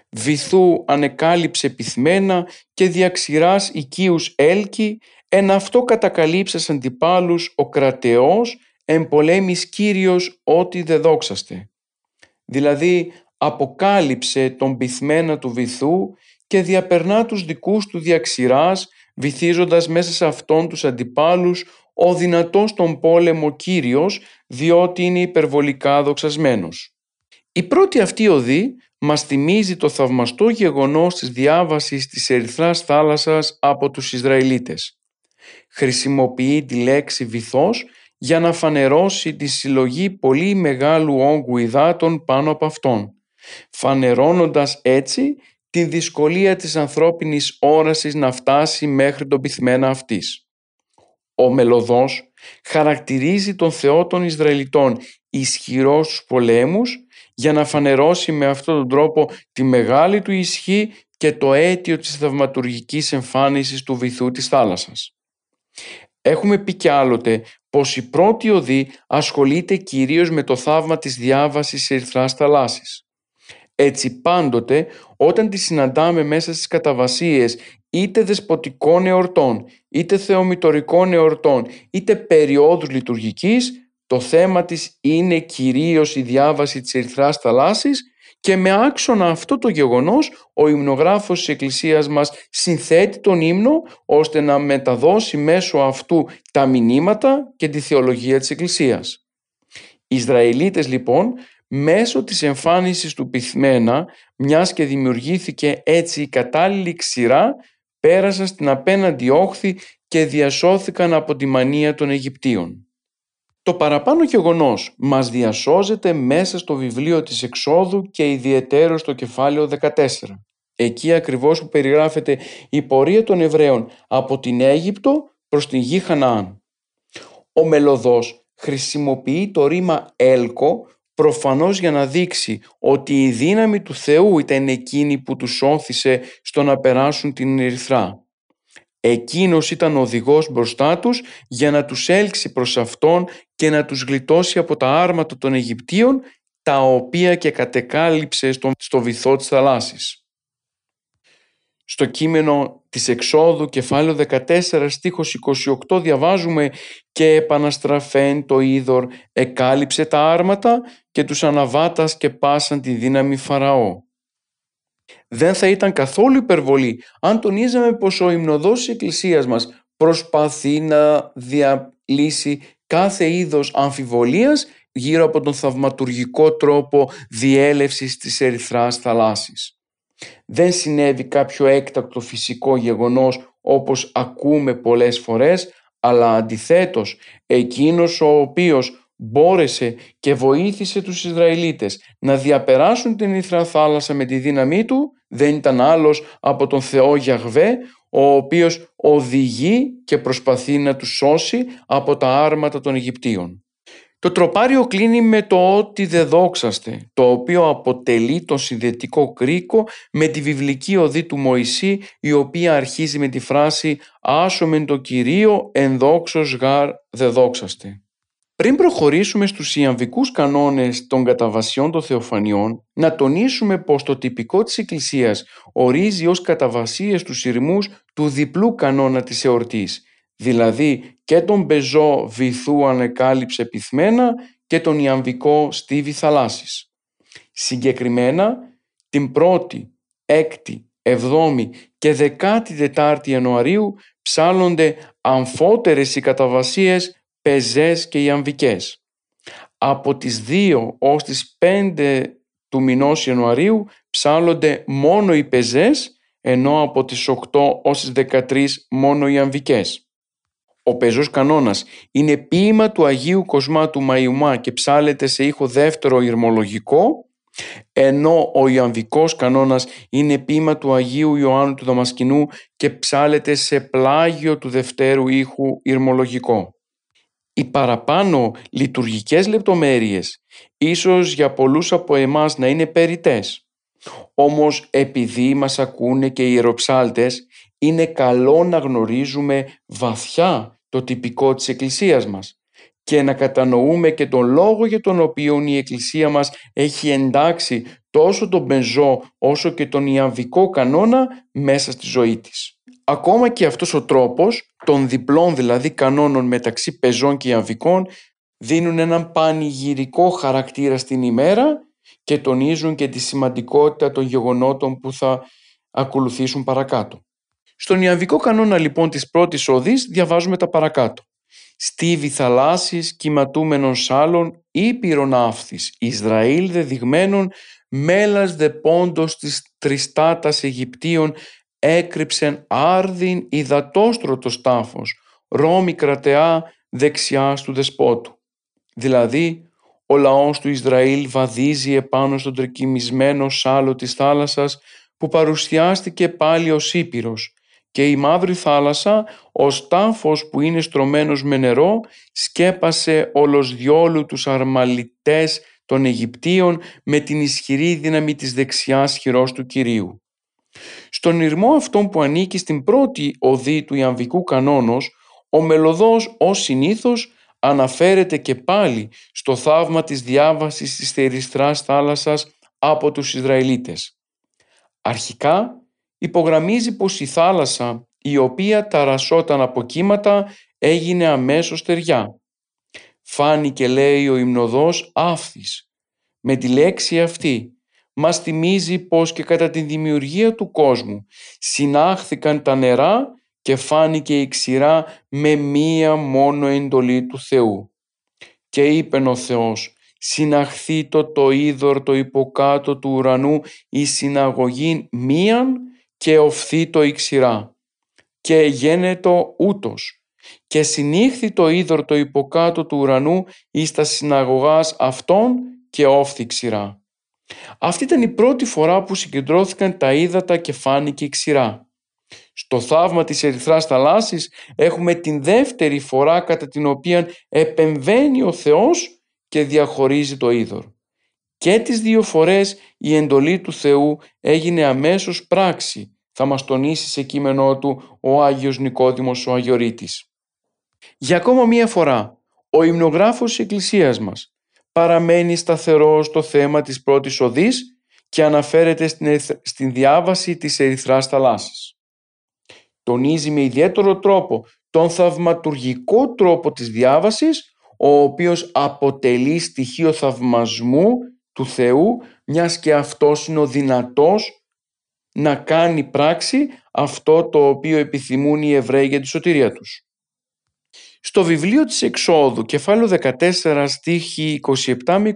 Βυθού ανεκάλυψε πυθμένα και διαξηράς οικίους έλκη, εν αυτό κατακαλύψας αντιπάλους ο κρατεός, εμπολέμης Κύριος ό,τι δε δόξαστε. Δηλαδή αποκάλυψε τον πυθμένα του βυθού και διαπερνά τους δικούς του διαξηράς, βυθίζοντας μέσα σε αυτόν τους αντιπάλους ο δυνατός τον πόλεμο Κύριος, διότι είναι υπερβολικά δοξασμένος. Η πρώτη αυτή οδή μας θυμίζει το θαυμαστό γεγονός της διάβασης της Ερυθράς θάλασσας από τους Ισραηλίτες. Χρησιμοποιεί τη λέξη βυθός για να φανερώσει τη συλλογή πολύ μεγάλου όγκου υδάτων πάνω από αυτόν φανερώνοντας έτσι τη δυσκολία της ανθρώπινης όρασης να φτάσει μέχρι τον πυθμένα αυτής. Ο Μελωδός χαρακτηρίζει τον Θεό των Ισραηλιτών ισχυρός στους πολέμους για να φανερώσει με αυτόν τον τρόπο τη μεγάλη του ισχύ και το αίτιο της θαυματουργικής εμφάνισης του βυθού της θάλασσας. Έχουμε πει κι άλλοτε πως η πρώτη οδή ασχολείται κυρίως με το θαύμα της διάβασης ερυθράς θαλάσσης. Έτσι πάντοτε όταν τη συναντάμε μέσα στις καταβασίες είτε δεσποτικών εορτών, είτε θεομητορικών εορτών, είτε περιόδους λειτουργικής, το θέμα της είναι κυρίως η διάβαση της ερυθράς θαλάσσης και με άξονα αυτό το γεγονός ο υμνογράφος της Εκκλησίας μας συνθέτει τον ύμνο ώστε να μεταδώσει μέσω αυτού τα μηνύματα και τη θεολογία της Εκκλησίας. Οι Ισραηλίτες λοιπόν Μέσω της εμφάνισης του πυθμένα, μιας και δημιουργήθηκε έτσι η κατάλληλη ξηρά, πέρασαν στην απέναντι όχθη και διασώθηκαν από τη μανία των Αιγυπτίων. Το παραπάνω γεγονός μας διασώζεται μέσα στο βιβλίο της Εξόδου και ιδιαιτέρως στο κεφάλαιο 14. Εκεί ακριβώς που περιγράφεται η πορεία των Εβραίων από την Αίγυπτο προς την γη Χαναάν. Ο Μελωδός χρησιμοποιεί το ρήμα «έλκο» προφανώς για να δείξει ότι η δύναμη του Θεού ήταν εκείνη που τους όθησε στο να περάσουν την Ερυθρά. Εκείνος ήταν ο οδηγός μπροστά τους για να τους έλξει προς Αυτόν και να τους γλιτώσει από τα άρματα των Αιγυπτίων τα οποία και κατεκάλυψε στο, στο βυθό της θαλάσσης. Στο κείμενο της Εξόδου κεφάλαιο 14 στίχος 28 διαβάζουμε «Και επαναστραφέν το είδωρ εκάλυψε τα άρματα και τους αναβάτας και πάσαν τη δύναμη Φαραώ». Δεν θα ήταν καθόλου υπερβολή αν τονίζαμε πως ο υμνοδός της Εκκλησίας μας προσπαθεί να διαλύσει κάθε είδος αμφιβολίας γύρω από τον θαυματουργικό τρόπο διέλευσης της ερυθράς θαλάσσης. Δεν συνέβη κάποιο έκτακτο φυσικό γεγονός όπως ακούμε πολλές φορές, αλλά αντιθέτως εκείνος ο οποίος μπόρεσε και βοήθησε τους Ισραηλίτες να διαπεράσουν την Ιθρά θάλασσα με τη δύναμή του δεν ήταν άλλος από τον Θεό Γιαγβέ ο οποίος οδηγεί και προσπαθεί να τους σώσει από τα άρματα των Αιγυπτίων. Το τροπάριο κλείνει με το «ότι δεν δόξαστε», το οποίο αποτελεί το συνδετικό κρίκο με τη βιβλική οδή του Μωυσή, η οποία αρχίζει με τη φράση «Άσομεν το Κυρίο εν δόξος γάρ δε δόξαστε». Πριν προχωρήσουμε στους ιαμβικούς κανόνες των καταβασιών των θεοφανιών, να τονίσουμε πως το τυπικό της Εκκλησίας ορίζει ως καταβασίες τους σειρμούς του διπλού κανόνα της εορτής, δηλαδή και τον πεζό βυθού ανεκάλυψε πυθμένα και τον ιαμβικό στίβη θαλάσσης. Συγκεκριμένα, την 1η, 6η, 7η και 14η Ιανουαρίου ψάλλονται αμφότερες οι καταβασίες πεζές και ιαμβικές. Από τις 2 ως τις 5 του μηνός Ιανουαρίου ψάλλονται μόνο οι πεζές, ενώ από τις 8 ως τις 13 μόνο οι αμβικές. Ο πεζός κανόνας είναι ποίημα του Αγίου Κοσμάτου Μαϊουμά και ψάλεται σε ήχο δεύτερο ηρμολογικό, ενώ ο Ιαμβικός κανόνας είναι ποίημα του Αγίου Ιωάννου του Δαμασκηνού και ψάλεται σε πλάγιο του δευτέρου ήχου ηρμολογικό. Οι παραπάνω λειτουργικές λεπτομέρειες ίσως για πολλούς από εμάς να είναι περιτές. Όμως επειδή μας ακούνε και οι ιεροψάλτες είναι καλό να γνωρίζουμε βαθιά το τυπικό της Εκκλησίας μας και να κατανοούμε και τον λόγο για τον οποίο η Εκκλησία μας έχει εντάξει τόσο τον πεζό όσο και τον ιαμβικό κανόνα μέσα στη ζωή της. Ακόμα και αυτός ο τρόπος, των διπλών δηλαδή κανόνων μεταξύ πεζών και ιαμβικών, δίνουν έναν πανηγυρικό χαρακτήρα στην ημέρα και τονίζουν και τη σημαντικότητα των γεγονότων που θα ακολουθήσουν παρακάτω. Στον Ιαμβικό κανόνα λοιπόν της πρώτης οδής διαβάζουμε τα παρακάτω. Στίβη θαλάσσης, κυματούμενων σάλων, ήπειρον άφθης, Ισραήλ δεδειγμένων, μέλας δε πόντος της τριστάτας Αιγυπτίων, έκρυψεν άρδιν υδατόστρωτος τάφος, Ρώμη κρατεά δεξιάς του δεσπότου. Δηλαδή, ο λαός του Ισραήλ βαδίζει επάνω στον τρεκυμισμένο σάλο της θάλασσας που παρουσιάστηκε πάλι ως Ήπειρος και η μαύρη θάλασσα, ο τάφος που είναι στρωμένος με νερό, σκέπασε όλος διόλου τους αρμαλιτές των Αιγυπτίων με την ισχυρή δύναμη της δεξιάς χειρός του Κυρίου. Στον ηρμό αυτόν που ανήκει στην πρώτη οδή του Ιαμβικού κανόνος, ο μελωδός ως συνήθως αναφέρεται και πάλι στο θαύμα της διάβασης της θεριστράς θάλασσας από τους Ισραηλίτες. Αρχικά υπογραμμίζει πως η θάλασσα η οποία ταρασσόταν από κύματα έγινε αμέσως τεριά. Φάνηκε λέει ο υμνοδός άφθης. Με τη λέξη αυτή μας θυμίζει πως και κατά τη δημιουργία του κόσμου συνάχθηκαν τα νερά και φάνηκε η ξηρά με μία μόνο εντολή του Θεού. Και είπεν ο Θεός «Συναχθεί το το είδωρ το υποκάτω του ουρανού η συναγωγή μίαν και οφθεί το ξηρά και γένετο ούτως και συνήχθη το είδωρ το υποκάτω του ουρανού εις τα συναγωγάς αυτών και όφθη ξηρά. Αυτή ήταν η πρώτη φορά που συγκεντρώθηκαν τα ύδατα και φάνηκε η ξηρά. Στο θαύμα της Ερυθράς θαλάσσης έχουμε την δεύτερη φορά κατά την οποία επεμβαίνει ο Θεός και διαχωρίζει το είδωρ. Και τις δύο φορές η εντολή του Θεού έγινε αμέσως πράξη, θα μας τονίσει σε κείμενό του ο Άγιος Νικόδημος ο Αγιορείτης. Για ακόμα μία φορά, ο υμνογράφος της Εκκλησίας μας παραμένει σταθερό στο θέμα της πρώτης οδής και αναφέρεται στην διάβαση της Ερυθράς θαλάσσης. Τονίζει με ιδιαίτερο τρόπο τον θαυματουργικό τρόπο της διάβασης, ο οποίος αποτελεί στοιχείο θαυμασμού του Θεού, μιας και αυτός είναι ο δυνατός να κάνει πράξη αυτό το οποίο επιθυμούν οι Εβραίοι για τη σωτηρία τους. Στο βιβλίο της Εξόδου, κεφάλαιο 14, στίχη 27 με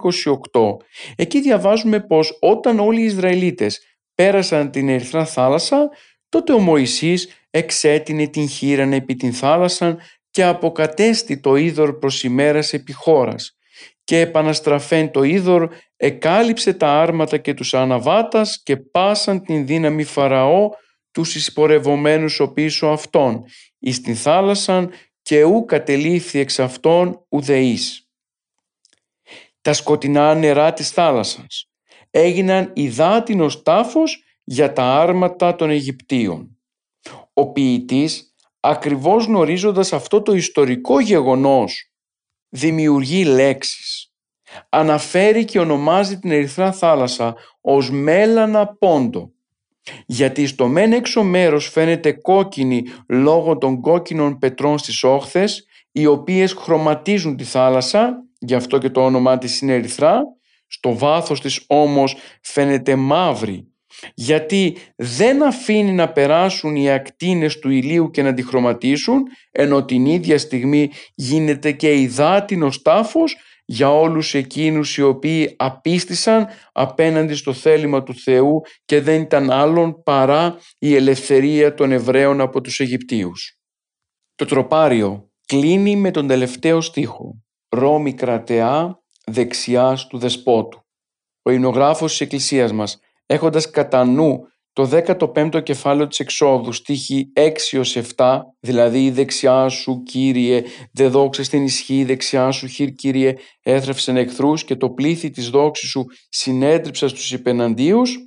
28, εκεί διαβάζουμε πως όταν όλοι οι Ισραηλίτες πέρασαν την Ερυθρά θάλασσα, τότε ο Μωυσής εξέτεινε την χείραν επί την θάλασσα και αποκατέστη το είδωρ προς ημέρας επί χώρας και επαναστραφέν το είδωρ εκάλυψε τα άρματα και τους αναβάτας και πάσαν την δύναμη Φαραώ τους εισπορευομένους οπίσω αυτών εις την θάλασσαν και ου κατελήφθη εξ αυτών ουδεής. Τα σκοτεινά νερά της θάλασσας έγιναν υδάτινος τάφος για τα άρματα των Αιγυπτίων. Ο ποιητής, ακριβώς γνωρίζοντας αυτό το ιστορικό γεγονός, δημιουργεί λέξεις. Αναφέρει και ονομάζει την Ερυθρά θάλασσα ως μέλανα πόντο γιατί στο μεν έξω μέρος φαίνεται κόκκινη λόγω των κόκκινων πετρών στις όχθες οι οποίες χρωματίζουν τη θάλασσα, γι' αυτό και το όνομά της είναι ερυθρά, στο βάθος της όμως φαίνεται μαύρη γιατί δεν αφήνει να περάσουν οι ακτίνες του ηλίου και να τη χρωματίσουν ενώ την ίδια στιγμή γίνεται και υδάτινος τάφος για όλους εκείνους οι οποίοι απίστησαν απέναντι στο θέλημα του Θεού και δεν ήταν άλλον παρά η ελευθερία των Εβραίων από τους Αιγυπτίους. Το τροπάριο κλείνει με τον τελευταίο στίχο «Ρώμη κρατεά δεξιάς του δεσπότου». Ο εινογράφος της Εκκλησίας μας έχοντας κατά νου το 15ο κεφάλαιο της εξόδου, στίχη 6 7, δηλαδή η δεξιά σου Κύριε, δε δόξα στην ισχύ, η δεξιά σου χειρ Κύριε, έθρευσεν εχθρούς και το πλήθη της δόξης σου συνέτριψα στους υπεναντίους,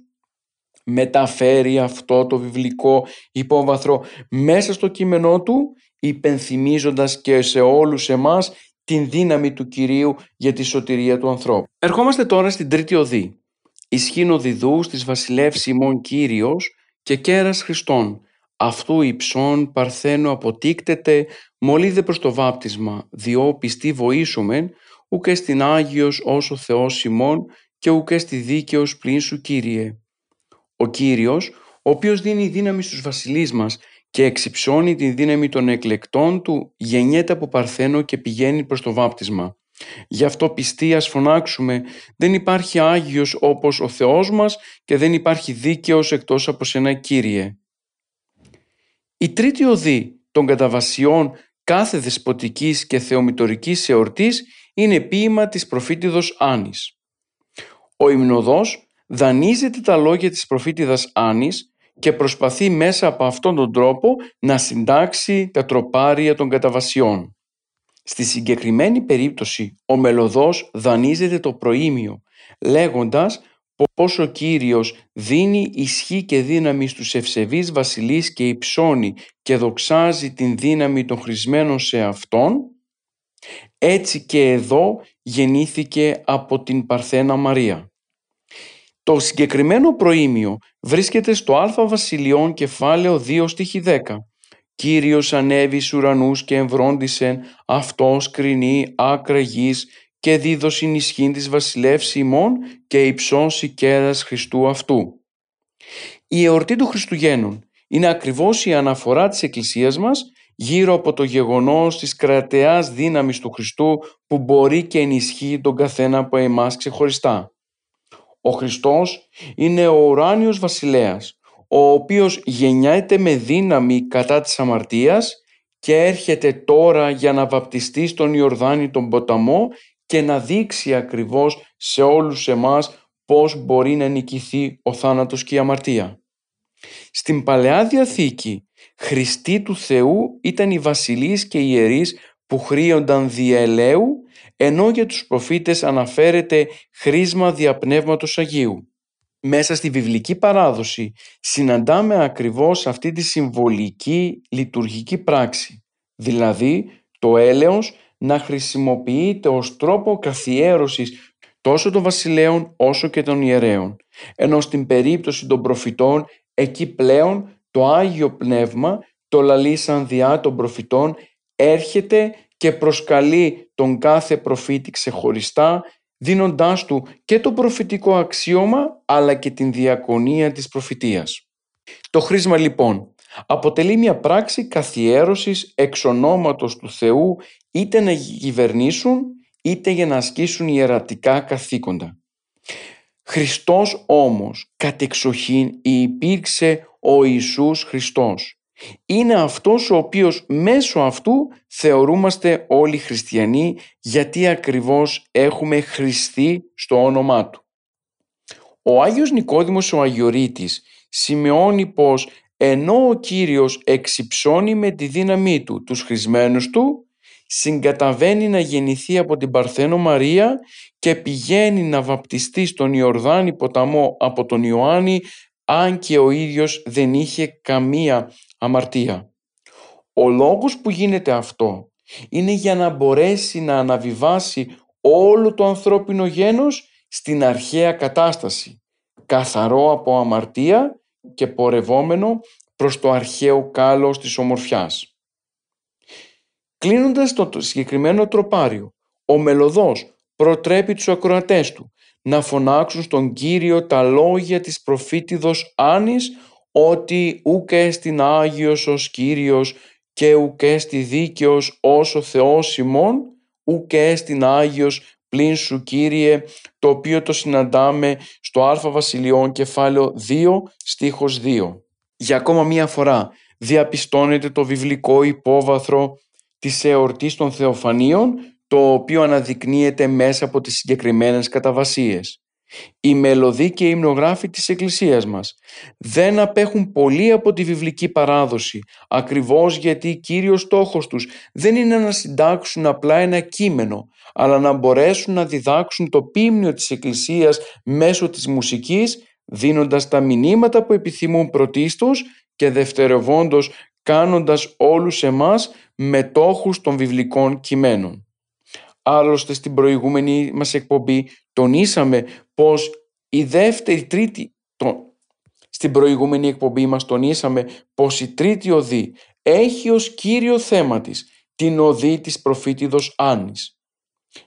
μεταφέρει αυτό το βιβλικό υπόβαθρο μέσα στο κείμενό του, υπενθυμίζοντας και σε όλους εμάς την δύναμη του Κυρίου για τη σωτηρία του ανθρώπου. Ερχόμαστε τώρα στην τρίτη οδή ισχύν ο διδούς της βασιλεύς ημών Κύριος και κέρας Χριστών, αυτού υψών παρθένου αποτίκτεται, μολύδε προς το βάπτισμα, διό πιστή βοήσομεν, ουκ στην Άγιος όσο Θεός ημών και ουκ στη δίκαιος πλήν σου Κύριε. Ο Κύριος, ο οποίος δίνει δύναμη στους βασιλείς μας και εξυψώνει την δύναμη των εκλεκτών του, γεννιέται από παρθένο και πηγαίνει προς το βάπτισμα. Γι' αυτό πιστοί ας φωνάξουμε «Δεν υπάρχει Άγιος όπως ο Θεός μας και δεν υπάρχει δίκαιος εκτός από σένα Κύριε». Η τρίτη οδή των καταβασιών κάθε δεσποτικής και θεομητορικής εορτής είναι ποίημα της προφήτηδος Άνης. Ο υμνοδός δανείζεται τα λόγια της προφήτηδας Άνης και προσπαθεί μέσα από αυτόν τον τρόπο να συντάξει τα τροπάρια των καταβασιών. Στη συγκεκριμένη περίπτωση ο μελωδός δανείζεται το προήμιο λέγοντας πως ο Κύριος δίνει ισχύ και δύναμη στους ευσεβείς βασιλείς και υψώνει και δοξάζει την δύναμη των χρησμένων σε Αυτόν, έτσι και εδώ γεννήθηκε από την Παρθένα Μαρία. Το συγκεκριμένο προήμιο βρίσκεται στο Α Βασιλειών κεφάλαιο 2 στίχη 10 Κύριος ανέβη στους ουρανούς και εμβρόντισεν, αυτός κρινεί άκρα γης και δίδωσιν ισχύν της βασιλεύς ημών και υψώσει κέρας Χριστού αυτού. Η εορτή του Χριστουγέννων είναι ακριβώς η αναφορά της Εκκλησίας μας γύρω από το γεγονός της κρατεάς δύναμης του Χριστού που μπορεί και ενισχύει τον καθένα από εμάς ξεχωριστά. Ο Χριστός είναι ο ουράνιος βασιλέας, ο οποίος γεννιέται με δύναμη κατά της αμαρτίας και έρχεται τώρα για να βαπτιστεί στον Ιορδάνη τον ποταμό και να δείξει ακριβώς σε όλους εμάς πώς μπορεί να νικηθεί ο θάνατος και η αμαρτία. Στην Παλαιά Διαθήκη, Χριστοί του Θεού ήταν οι βασιλείς και οι ιερείς που χρήονταν διελαίου, ενώ για τους προφήτες αναφέρεται χρήσμα διαπνεύματος Αγίου μέσα στη βιβλική παράδοση συναντάμε ακριβώς αυτή τη συμβολική λειτουργική πράξη, δηλαδή το έλεος να χρησιμοποιείται ως τρόπο καθιέρωσης τόσο των βασιλέων όσο και των ιερέων. Ενώ στην περίπτωση των προφητών, εκεί πλέον το Άγιο Πνεύμα, το λαλήσαν διά των προφητών, έρχεται και προσκαλεί τον κάθε προφήτη ξεχωριστά, δίνοντάς του και το προφητικό αξίωμα, αλλά και την διακονία της προφητείας. Το χρήσμα λοιπόν αποτελεί μια πράξη καθιέρωσης εξ του Θεού είτε να κυβερνήσουν είτε για να ασκήσουν ιερατικά καθήκοντα. Χριστός όμως κατεξοχήν υπήρξε ο Ιησούς Χριστός. Είναι αυτός ο οποίος μέσω αυτού θεωρούμαστε όλοι χριστιανοί γιατί ακριβώς έχουμε χριστεί στο όνομά Του. Ο Άγιος Νικόδημος ο Αγιορείτης σημειώνει πως ενώ ο Κύριος εξυψώνει με τη δύναμή Του τους χρησμένους Του, συγκαταβαίνει να γεννηθεί από την Παρθένο Μαρία και πηγαίνει να βαπτιστεί στον Ιορδάνη ποταμό από τον Ιωάννη αν και ο ίδιος δεν είχε καμία αμαρτία. Ο λόγος που γίνεται αυτό είναι για να μπορέσει να αναβιβάσει όλο το ανθρώπινο γένος στην αρχαία κατάσταση, καθαρό από αμαρτία και πορευόμενο προς το αρχαίο κάλος της ομορφιάς. Κλείνοντας το συγκεκριμένο τροπάριο, ο μελωδός προτρέπει τους ακροατές του να φωνάξουν στον Κύριο τα λόγια της προφήτηδος Άνης ότι ουκ έστιν Άγιος ως Κύριος και ουκ έστι δίκαιος ως ο Θεός ημών, ουκ έστιν Άγιος πλην σου Κύριε, το οποίο το συναντάμε στο Α Βασιλειών κεφάλαιο 2 στίχος 2. Για ακόμα μία φορά διαπιστώνεται το βιβλικό υπόβαθρο της εορτής των Θεοφανίων, το οποίο αναδεικνύεται μέσα από τις συγκεκριμένες καταβασίες. Οι μελωδοί και οι υμνογράφοι της Εκκλησίας μας δεν απέχουν πολύ από τη βιβλική παράδοση, ακριβώς γιατί κύριος στόχος τους δεν είναι να συντάξουν απλά ένα κείμενο, αλλά να μπορέσουν να διδάξουν το πίμνιο της Εκκλησίας μέσω της μουσικής, δίνοντας τα μηνύματα που επιθυμούν πρωτίστως και δευτερευόντως κάνοντας όλους εμάς μετόχους των βιβλικών κειμένων. Άλλωστε στην προηγούμενη μας εκπομπή τονίσαμε πως η δεύτερη, τρίτη, το, στην προηγούμενη εκπομπή μας τονίσαμε πως η τρίτη οδή έχει ως κύριο θέμα της την οδή της προφήτηδος Άννης.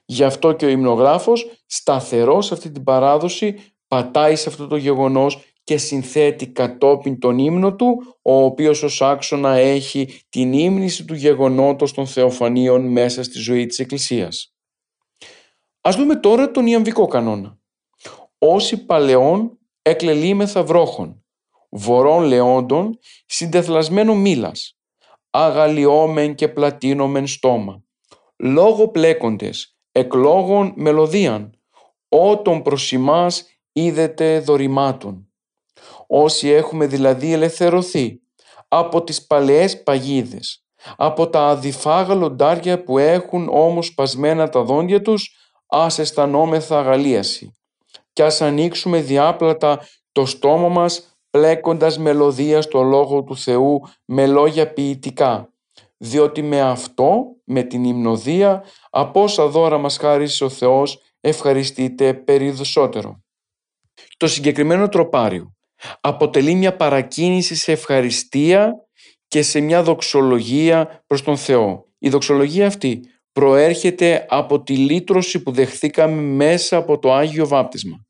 Γι' αυτό και ο υμνογράφος σταθερός σε αυτή την παράδοση πατάει σε αυτό το γεγονός και συνθέτει κατόπιν τον ύμνο του, ο οποίος ως άξονα έχει την ύμνηση του γεγονότος των θεοφανίων μέσα στη ζωή της Εκκλησίας. Ας δούμε τώρα τον ιαμβικό κανόνα. Όσοι παλαιών εκλελήμεθα βρόχων, βορών λεόντων, συντεθλασμένο μήλας, αγαλιόμεν και πλατίνομεν στόμα, λόγω πλέκοντες, εκλόγων μελωδίαν, ότων προς ημάς είδετε δωρημάτων όσοι έχουμε δηλαδή ελευθερωθεί από τις παλαιές παγίδες, από τα αδιφάγα λοντάρια που έχουν όμως πασμένα τα δόντια τους, ας αισθανόμεθα αγαλίαση και ας ανοίξουμε διάπλατα το στόμα μας πλέκοντας μελωδία στο Λόγο του Θεού με λόγια ποιητικά, διότι με αυτό, με την υμνοδία, από όσα δώρα μας χάρισε ο Θεός, ευχαριστείτε περισσότερο. Το συγκεκριμένο τροπάριο αποτελεί μια παρακίνηση σε ευχαριστία και σε μια δοξολογία προς τον Θεό. Η δοξολογία αυτή προέρχεται από τη λύτρωση που δεχθήκαμε μέσα από το Άγιο Βάπτισμα.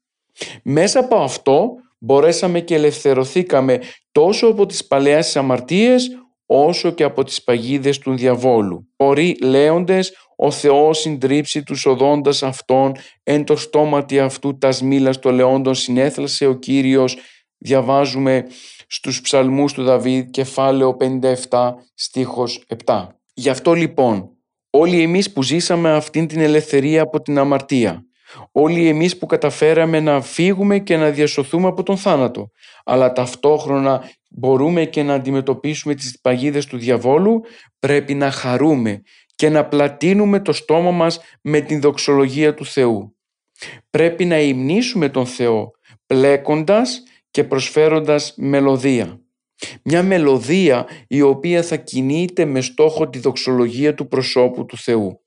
Μέσα από αυτό μπορέσαμε και ελευθερωθήκαμε τόσο από τις παλαιές αμαρτίες όσο και από τις παγίδες του διαβόλου. Ορί λέοντες, ο Θεός συντρίψει τους οδόντας αυτών, εν το στόματι αυτού τας σμήλας των λεόντων συνέθλασε ο Κύριος διαβάζουμε στους ψαλμούς του Δαβίδ κεφάλαιο 57 στίχος 7. Γι' αυτό λοιπόν όλοι εμείς που ζήσαμε αυτήν την ελευθερία από την αμαρτία, όλοι εμείς που καταφέραμε να φύγουμε και να διασωθούμε από τον θάνατο, αλλά ταυτόχρονα μπορούμε και να αντιμετωπίσουμε τις παγίδες του διαβόλου, πρέπει να χαρούμε και να πλατείνουμε το στόμα μας με την δοξολογία του Θεού. Πρέπει να υμνήσουμε τον Θεό πλέκοντας και προσφέροντας μελωδία. Μια μελωδία η οποία θα κινείται με στόχο τη δοξολογία του προσώπου του Θεού.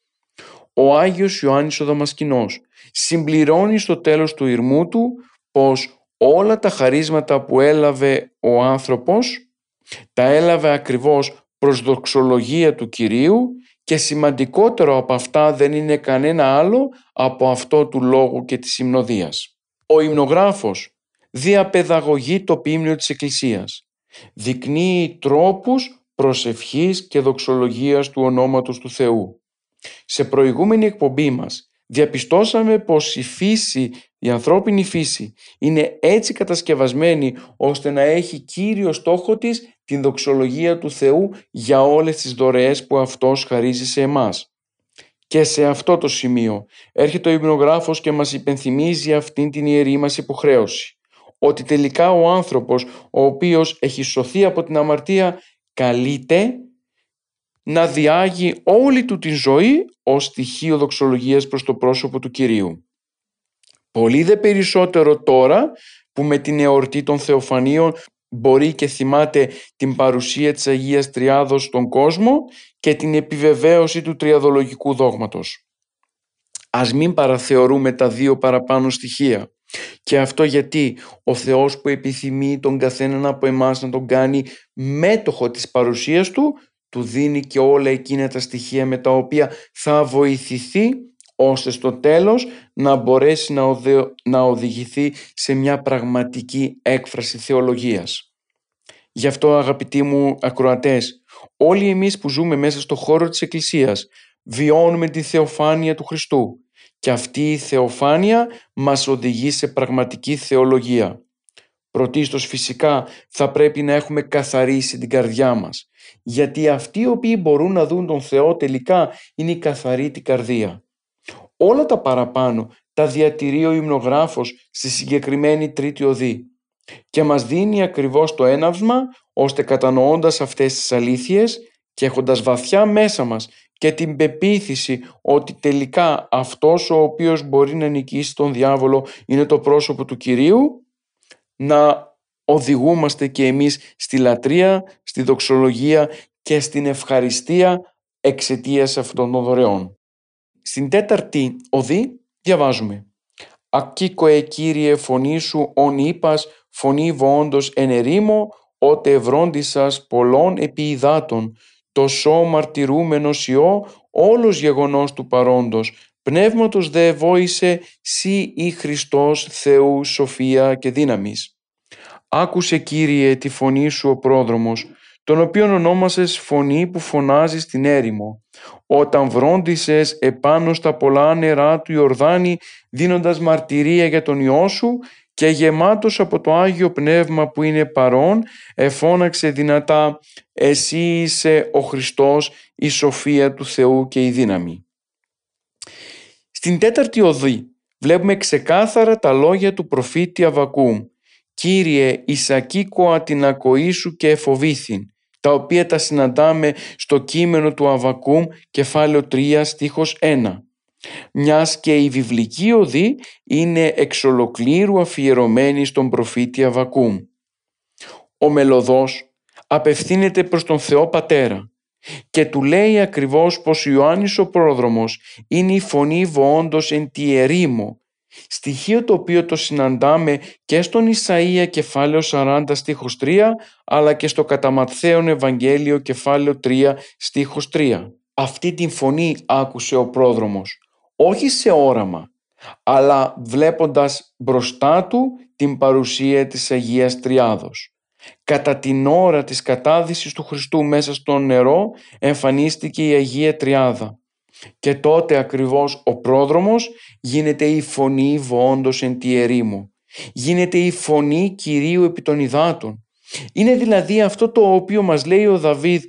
ο Άγιος Ιωάννης ο Δαμασκηνός συμπληρώνει στο τέλος του ηρμού του πως όλα τα χαρίσματα που έλαβε ο άνθρωπος τα έλαβε ακριβώς προς δοξολογία του Κυρίου και σημαντικότερο από αυτά δεν είναι κανένα άλλο από αυτό του λόγου και της υμνοδίας. Ο υμνογράφος διαπαιδαγωγεί το ποίμνιο της Εκκλησίας. Δεικνύει τρόπους προσευχής και δοξολογίας του ονόματος του Θεού. Σε προηγούμενη εκπομπή μας διαπιστώσαμε πως η φύση, η ανθρώπινη φύση είναι έτσι κατασκευασμένη ώστε να έχει κύριο στόχο της την δοξολογία του Θεού για όλες τις δωρεές που Αυτός χαρίζει σε εμάς. Και σε αυτό το σημείο έρχεται ο υμνογράφος και μας υπενθυμίζει αυτήν την ιερή μας υποχρέωση. Ότι τελικά ο άνθρωπος ο οποίος έχει σωθεί από την αμαρτία καλείται να διάγει όλη του την ζωή ως στοιχείο δοξολογίας προς το πρόσωπο του Κυρίου. Πολύ δε περισσότερο τώρα που με την εορτή των Θεοφανίων μπορεί και θυμάται την παρουσία της Αγίας Τριάδος στον κόσμο και την επιβεβαίωση του τριαδολογικού δόγματος. Ας μην παραθεωρούμε τα δύο παραπάνω στοιχεία. Και αυτό γιατί ο Θεός που επιθυμεί τον καθέναν από εμάς να τον κάνει μέτοχο της παρουσίας του, του δίνει και όλα εκείνα τα στοιχεία με τα οποία θα βοηθηθεί ώστε στο τέλος να μπορέσει να, να οδηγηθεί σε μια πραγματική έκφραση θεολογίας. Γι' αυτό αγαπητοί μου ακροατές, όλοι εμείς που ζούμε μέσα στο χώρο της Εκκλησίας βιώνουμε τη θεοφάνεια του Χριστού και αυτή η θεοφάνεια μας οδηγεί σε πραγματική θεολογία. Πρωτίστως φυσικά θα πρέπει να έχουμε καθαρίσει την καρδιά μας γιατί αυτοί οι οποίοι μπορούν να δουν τον Θεό τελικά είναι η καθαρή την καρδία. Όλα τα παραπάνω τα διατηρεί ο υμνογράφος στη συγκεκριμένη τρίτη οδή και μας δίνει ακριβώς το έναυσμα ώστε κατανοώντας αυτές τις αλήθειες και έχοντας βαθιά μέσα μας και την πεποίθηση ότι τελικά αυτός ο οποίος μπορεί να νικήσει τον διάβολο είναι το πρόσωπο του Κυρίου να οδηγούμαστε και εμείς στη λατρεία, στη δοξολογία και στην ευχαριστία εξαιτίας αυτών των δωρεών. Στην τέταρτη οδή διαβάζουμε «Ακίκοε Κύριε φωνή σου ον είπας φωνή βοόντος εν ερήμο, ότε ευρόντισας πολλών επί υδάτων, το σώ μαρτυρούμενος Υιό, όλος γεγονός του παρόντος, πνεύματος δε βόησε σύ ή Χριστός Θεού σοφία και δύναμης. Άκουσε Κύριε τη φωνή σου ο πρόδρομος, τον οποίον ονόμασες φωνή που φωνάζεις στην έρημο, όταν βρόντισες επάνω στα πολλά νερά του Ιορδάνη δίνοντας μαρτυρία για τον Υιό σου και γεμάτος από το Άγιο Πνεύμα που είναι παρόν εφώναξε δυνατά «Εσύ είσαι ο Χριστός, η σοφία του Θεού και η δύναμη». Στην τέταρτη οδή βλέπουμε ξεκάθαρα τα λόγια του προφήτη Αβακού «Κύριε, εισακήκοα την ακοή σου και εφοβήθην», τα οποία τα συναντάμε στο κείμενο του Αβακούμ κεφάλαιο 3 στίχος 1. Μιας και η βιβλική οδή είναι εξ ολοκλήρου αφιερωμένη στον προφήτη Αβακούμ. Ο μελωδός απευθύνεται προς τον Θεό Πατέρα και του λέει ακριβώς πως ο Ιωάννης ο πρόδρομος είναι η φωνή βοόντος εν τη ερήμο Στοιχείο το οποίο το συναντάμε και στον Ισαΐα κεφάλαιο 40 στίχος 3 αλλά και στο κατά Ευαγγέλιο κεφάλαιο 3 στίχος 3. Αυτή την φωνή άκουσε ο πρόδρομος, όχι σε όραμα, αλλά βλέποντας μπροστά του την παρουσία της Αγίας Τριάδος. Κατά την ώρα της κατάδυσης του Χριστού μέσα στο νερό εμφανίστηκε η Αγία Τριάδα και τότε ακριβώς ο πρόδρομος γίνεται η φωνή βόντος εν τη ερήμο. Γίνεται η φωνή Κυρίου επί των υδάτων. Είναι δηλαδή αυτό το οποίο μας λέει ο Δαβίδ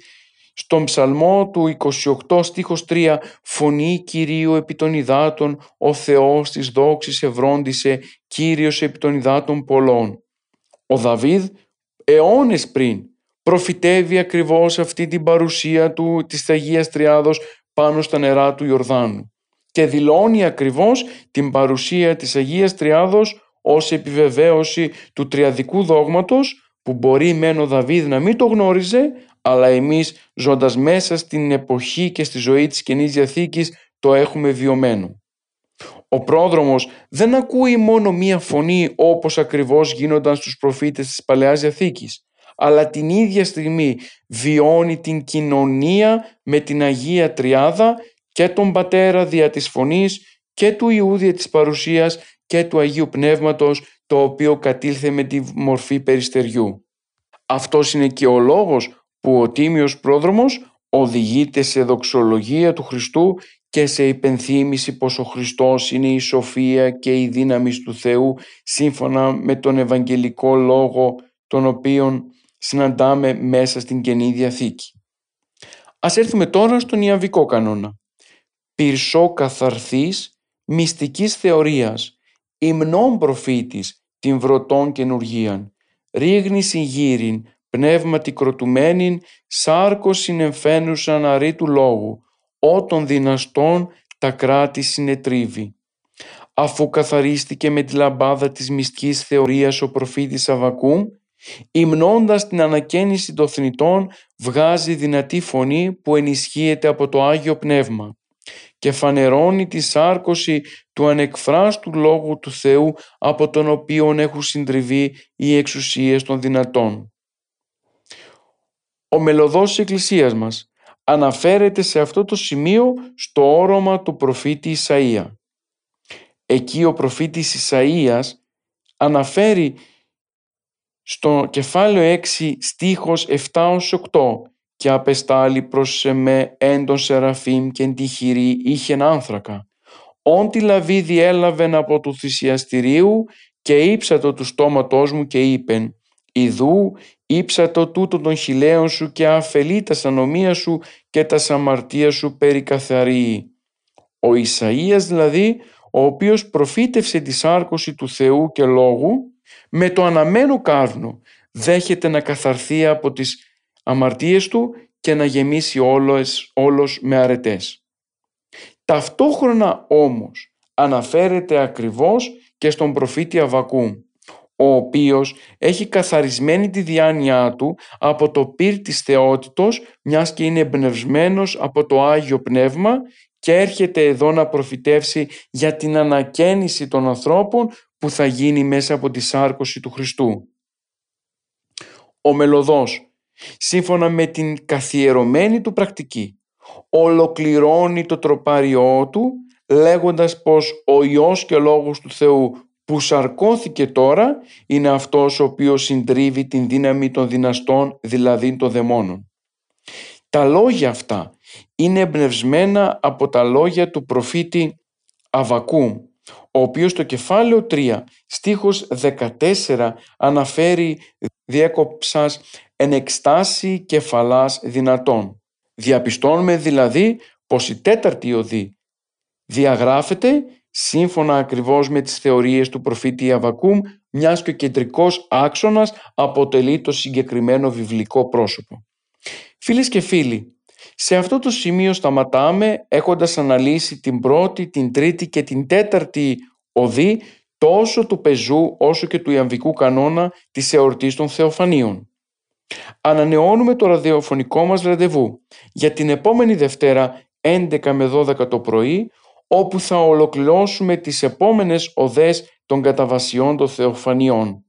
στον ψαλμό του 28 στίχος 3 «Φωνή Κυρίου επί των υδάτων, ο Θεός της δόξης ευρόντισε, Κύριος επί των υδάτων πολλών». Ο Δαβίδ αιώνες πριν προφητεύει ακριβώς αυτή την παρουσία του της Αγίας Τριάδος πάνω στα νερά του Ιορδάνου και δηλώνει ακριβώς την παρουσία της Αγίας Τριάδος ως επιβεβαίωση του τριαδικού δόγματος που μπορεί μεν ο Δαβίδ να μην το γνώριζε αλλά εμείς ζώντας μέσα στην εποχή και στη ζωή της Καινής Διαθήκης το έχουμε βιωμένο. Ο πρόδρομος δεν ακούει μόνο μία φωνή όπως ακριβώς γίνονταν στους προφήτες της Παλαιάς Διαθήκης, αλλά την ίδια στιγμή βιώνει την κοινωνία με την Αγία Τριάδα και τον Πατέρα δια της φωνής και του Ιού δια της παρουσίας και του Αγίου Πνεύματος το οποίο κατήλθε με τη μορφή περιστεριού. Αυτός είναι και ο λόγος που ο Τίμιος Πρόδρομος οδηγείται σε δοξολογία του Χριστού και σε υπενθύμηση πως ο Χριστός είναι η σοφία και η δύναμη του Θεού σύμφωνα με τον Ευαγγελικό Λόγο τον οποίον συναντάμε μέσα στην Καινή Διαθήκη. Ας έρθουμε τώρα στον Ιαβικό κανόνα. Πυρσό καθαρθής μυστικής θεωρίας, υμνών προφήτης, την βρωτών καινουργίαν, ρίγνης συγγύριν, πνεύματι κροτουμένην, σάρκος συνεμφαίνουσαν αρή του λόγου, ότων δυναστών τα κράτη συνετρίβει. Αφού καθαρίστηκε με τη λαμπάδα της μυστικής θεωρίας ο προφήτης Αβακούμ, υμνώντας την ανακαίνιση των θνητών βγάζει δυνατή φωνή που ενισχύεται από το Άγιο Πνεύμα και φανερώνει τη σάρκωση του ανεκφράστου Λόγου του Θεού από τον οποίο έχουν συντριβεί οι εξουσίες των δυνατών. Ο μελωδός της Εκκλησίας μας αναφέρεται σε αυτό το σημείο στο όρομα του προφήτη Ισαΐα. Εκεί ο προφήτης Ισαΐας αναφέρει στο κεφάλαιο 6 στίχος 7 8 και απεστάλλει προς εμέ εν τον Σεραφείμ και εν τη χειρή είχεν άνθρακα. Όν τη λαβή διέλαβεν από του θυσιαστηρίου και ύψατο του στόματός μου και είπεν «Ιδού ύψατο τούτο των χιλέων σου και αφελεί τα σανομία σου και τα σαμαρτία σου περί καθαρή». Ο Ισαΐας δηλαδή, ο οποίος προφήτευσε τη σάρκωση του Θεού και Λόγου, με το αναμένο κάρνο δέχεται να καθαρθεί από τις αμαρτίες του και να γεμίσει όλος, όλος με αρετές. Ταυτόχρονα όμως αναφέρεται ακριβώς και στον προφήτη Αβακού, ο οποίος έχει καθαρισμένη τη διάνοιά του από το πυρ της θεότητος, μιας και είναι εμπνευσμένος από το Άγιο Πνεύμα και έρχεται εδώ να προφητεύσει για την ανακαίνιση των ανθρώπων που θα γίνει μέσα από τη σάρκωση του Χριστού. Ο μελωδός σύμφωνα με την καθιερωμένη του πρακτική. Ολοκληρώνει το τροπάριό του λέγοντας πως ο Υιός και ο Λόγος του Θεού που σαρκώθηκε τώρα είναι αυτός ο οποίος συντρίβει την δύναμη των δυναστών, δηλαδή των δαιμόνων. Τα λόγια αυτά είναι εμπνευσμένα από τα λόγια του προφήτη Αβακού, ο οποίος στο κεφάλαιο 3, στίχος 14 αναφέρει «Διέκοψας εν εκστάση κεφαλάς δυνατών. Διαπιστώνουμε δηλαδή πως η τέταρτη οδή διαγράφεται σύμφωνα ακριβώς με τις θεωρίες του προφήτη Ιαβακούμ μιας και ο κεντρικός άξονας αποτελεί το συγκεκριμένο βιβλικό πρόσωπο. Φίλες και φίλοι, σε αυτό το σημείο σταματάμε έχοντας αναλύσει την πρώτη, την τρίτη και την τέταρτη οδή τόσο του πεζού όσο και του ιαμβικού κανόνα της εορτής των Θεοφανίων. Ανανεώνουμε το ραδιοφωνικό μας ραντεβού για την επόμενη Δευτέρα 11 με 12 το πρωί όπου θα ολοκληρώσουμε τις επόμενες οδές των καταβασιών των θεοφανιών.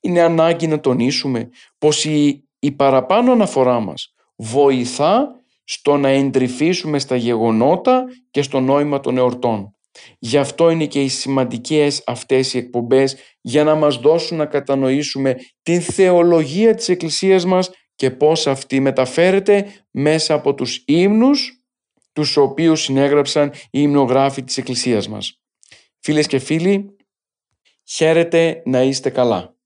Είναι ανάγκη να τονίσουμε πως η, η παραπάνω αναφορά μας βοηθά στο να εντρυφήσουμε στα γεγονότα και στο νόημα των εορτών. Γι' αυτό είναι και οι σημαντικές αυτές οι εκπομπές για να μας δώσουν να κατανοήσουμε την θεολογία της Εκκλησίας μας και πώς αυτή μεταφέρεται μέσα από τους ύμνους τους οποίους συνέγραψαν οι υμνογράφοι της Εκκλησίας μας. Φίλες και φίλοι, χαίρετε να είστε καλά.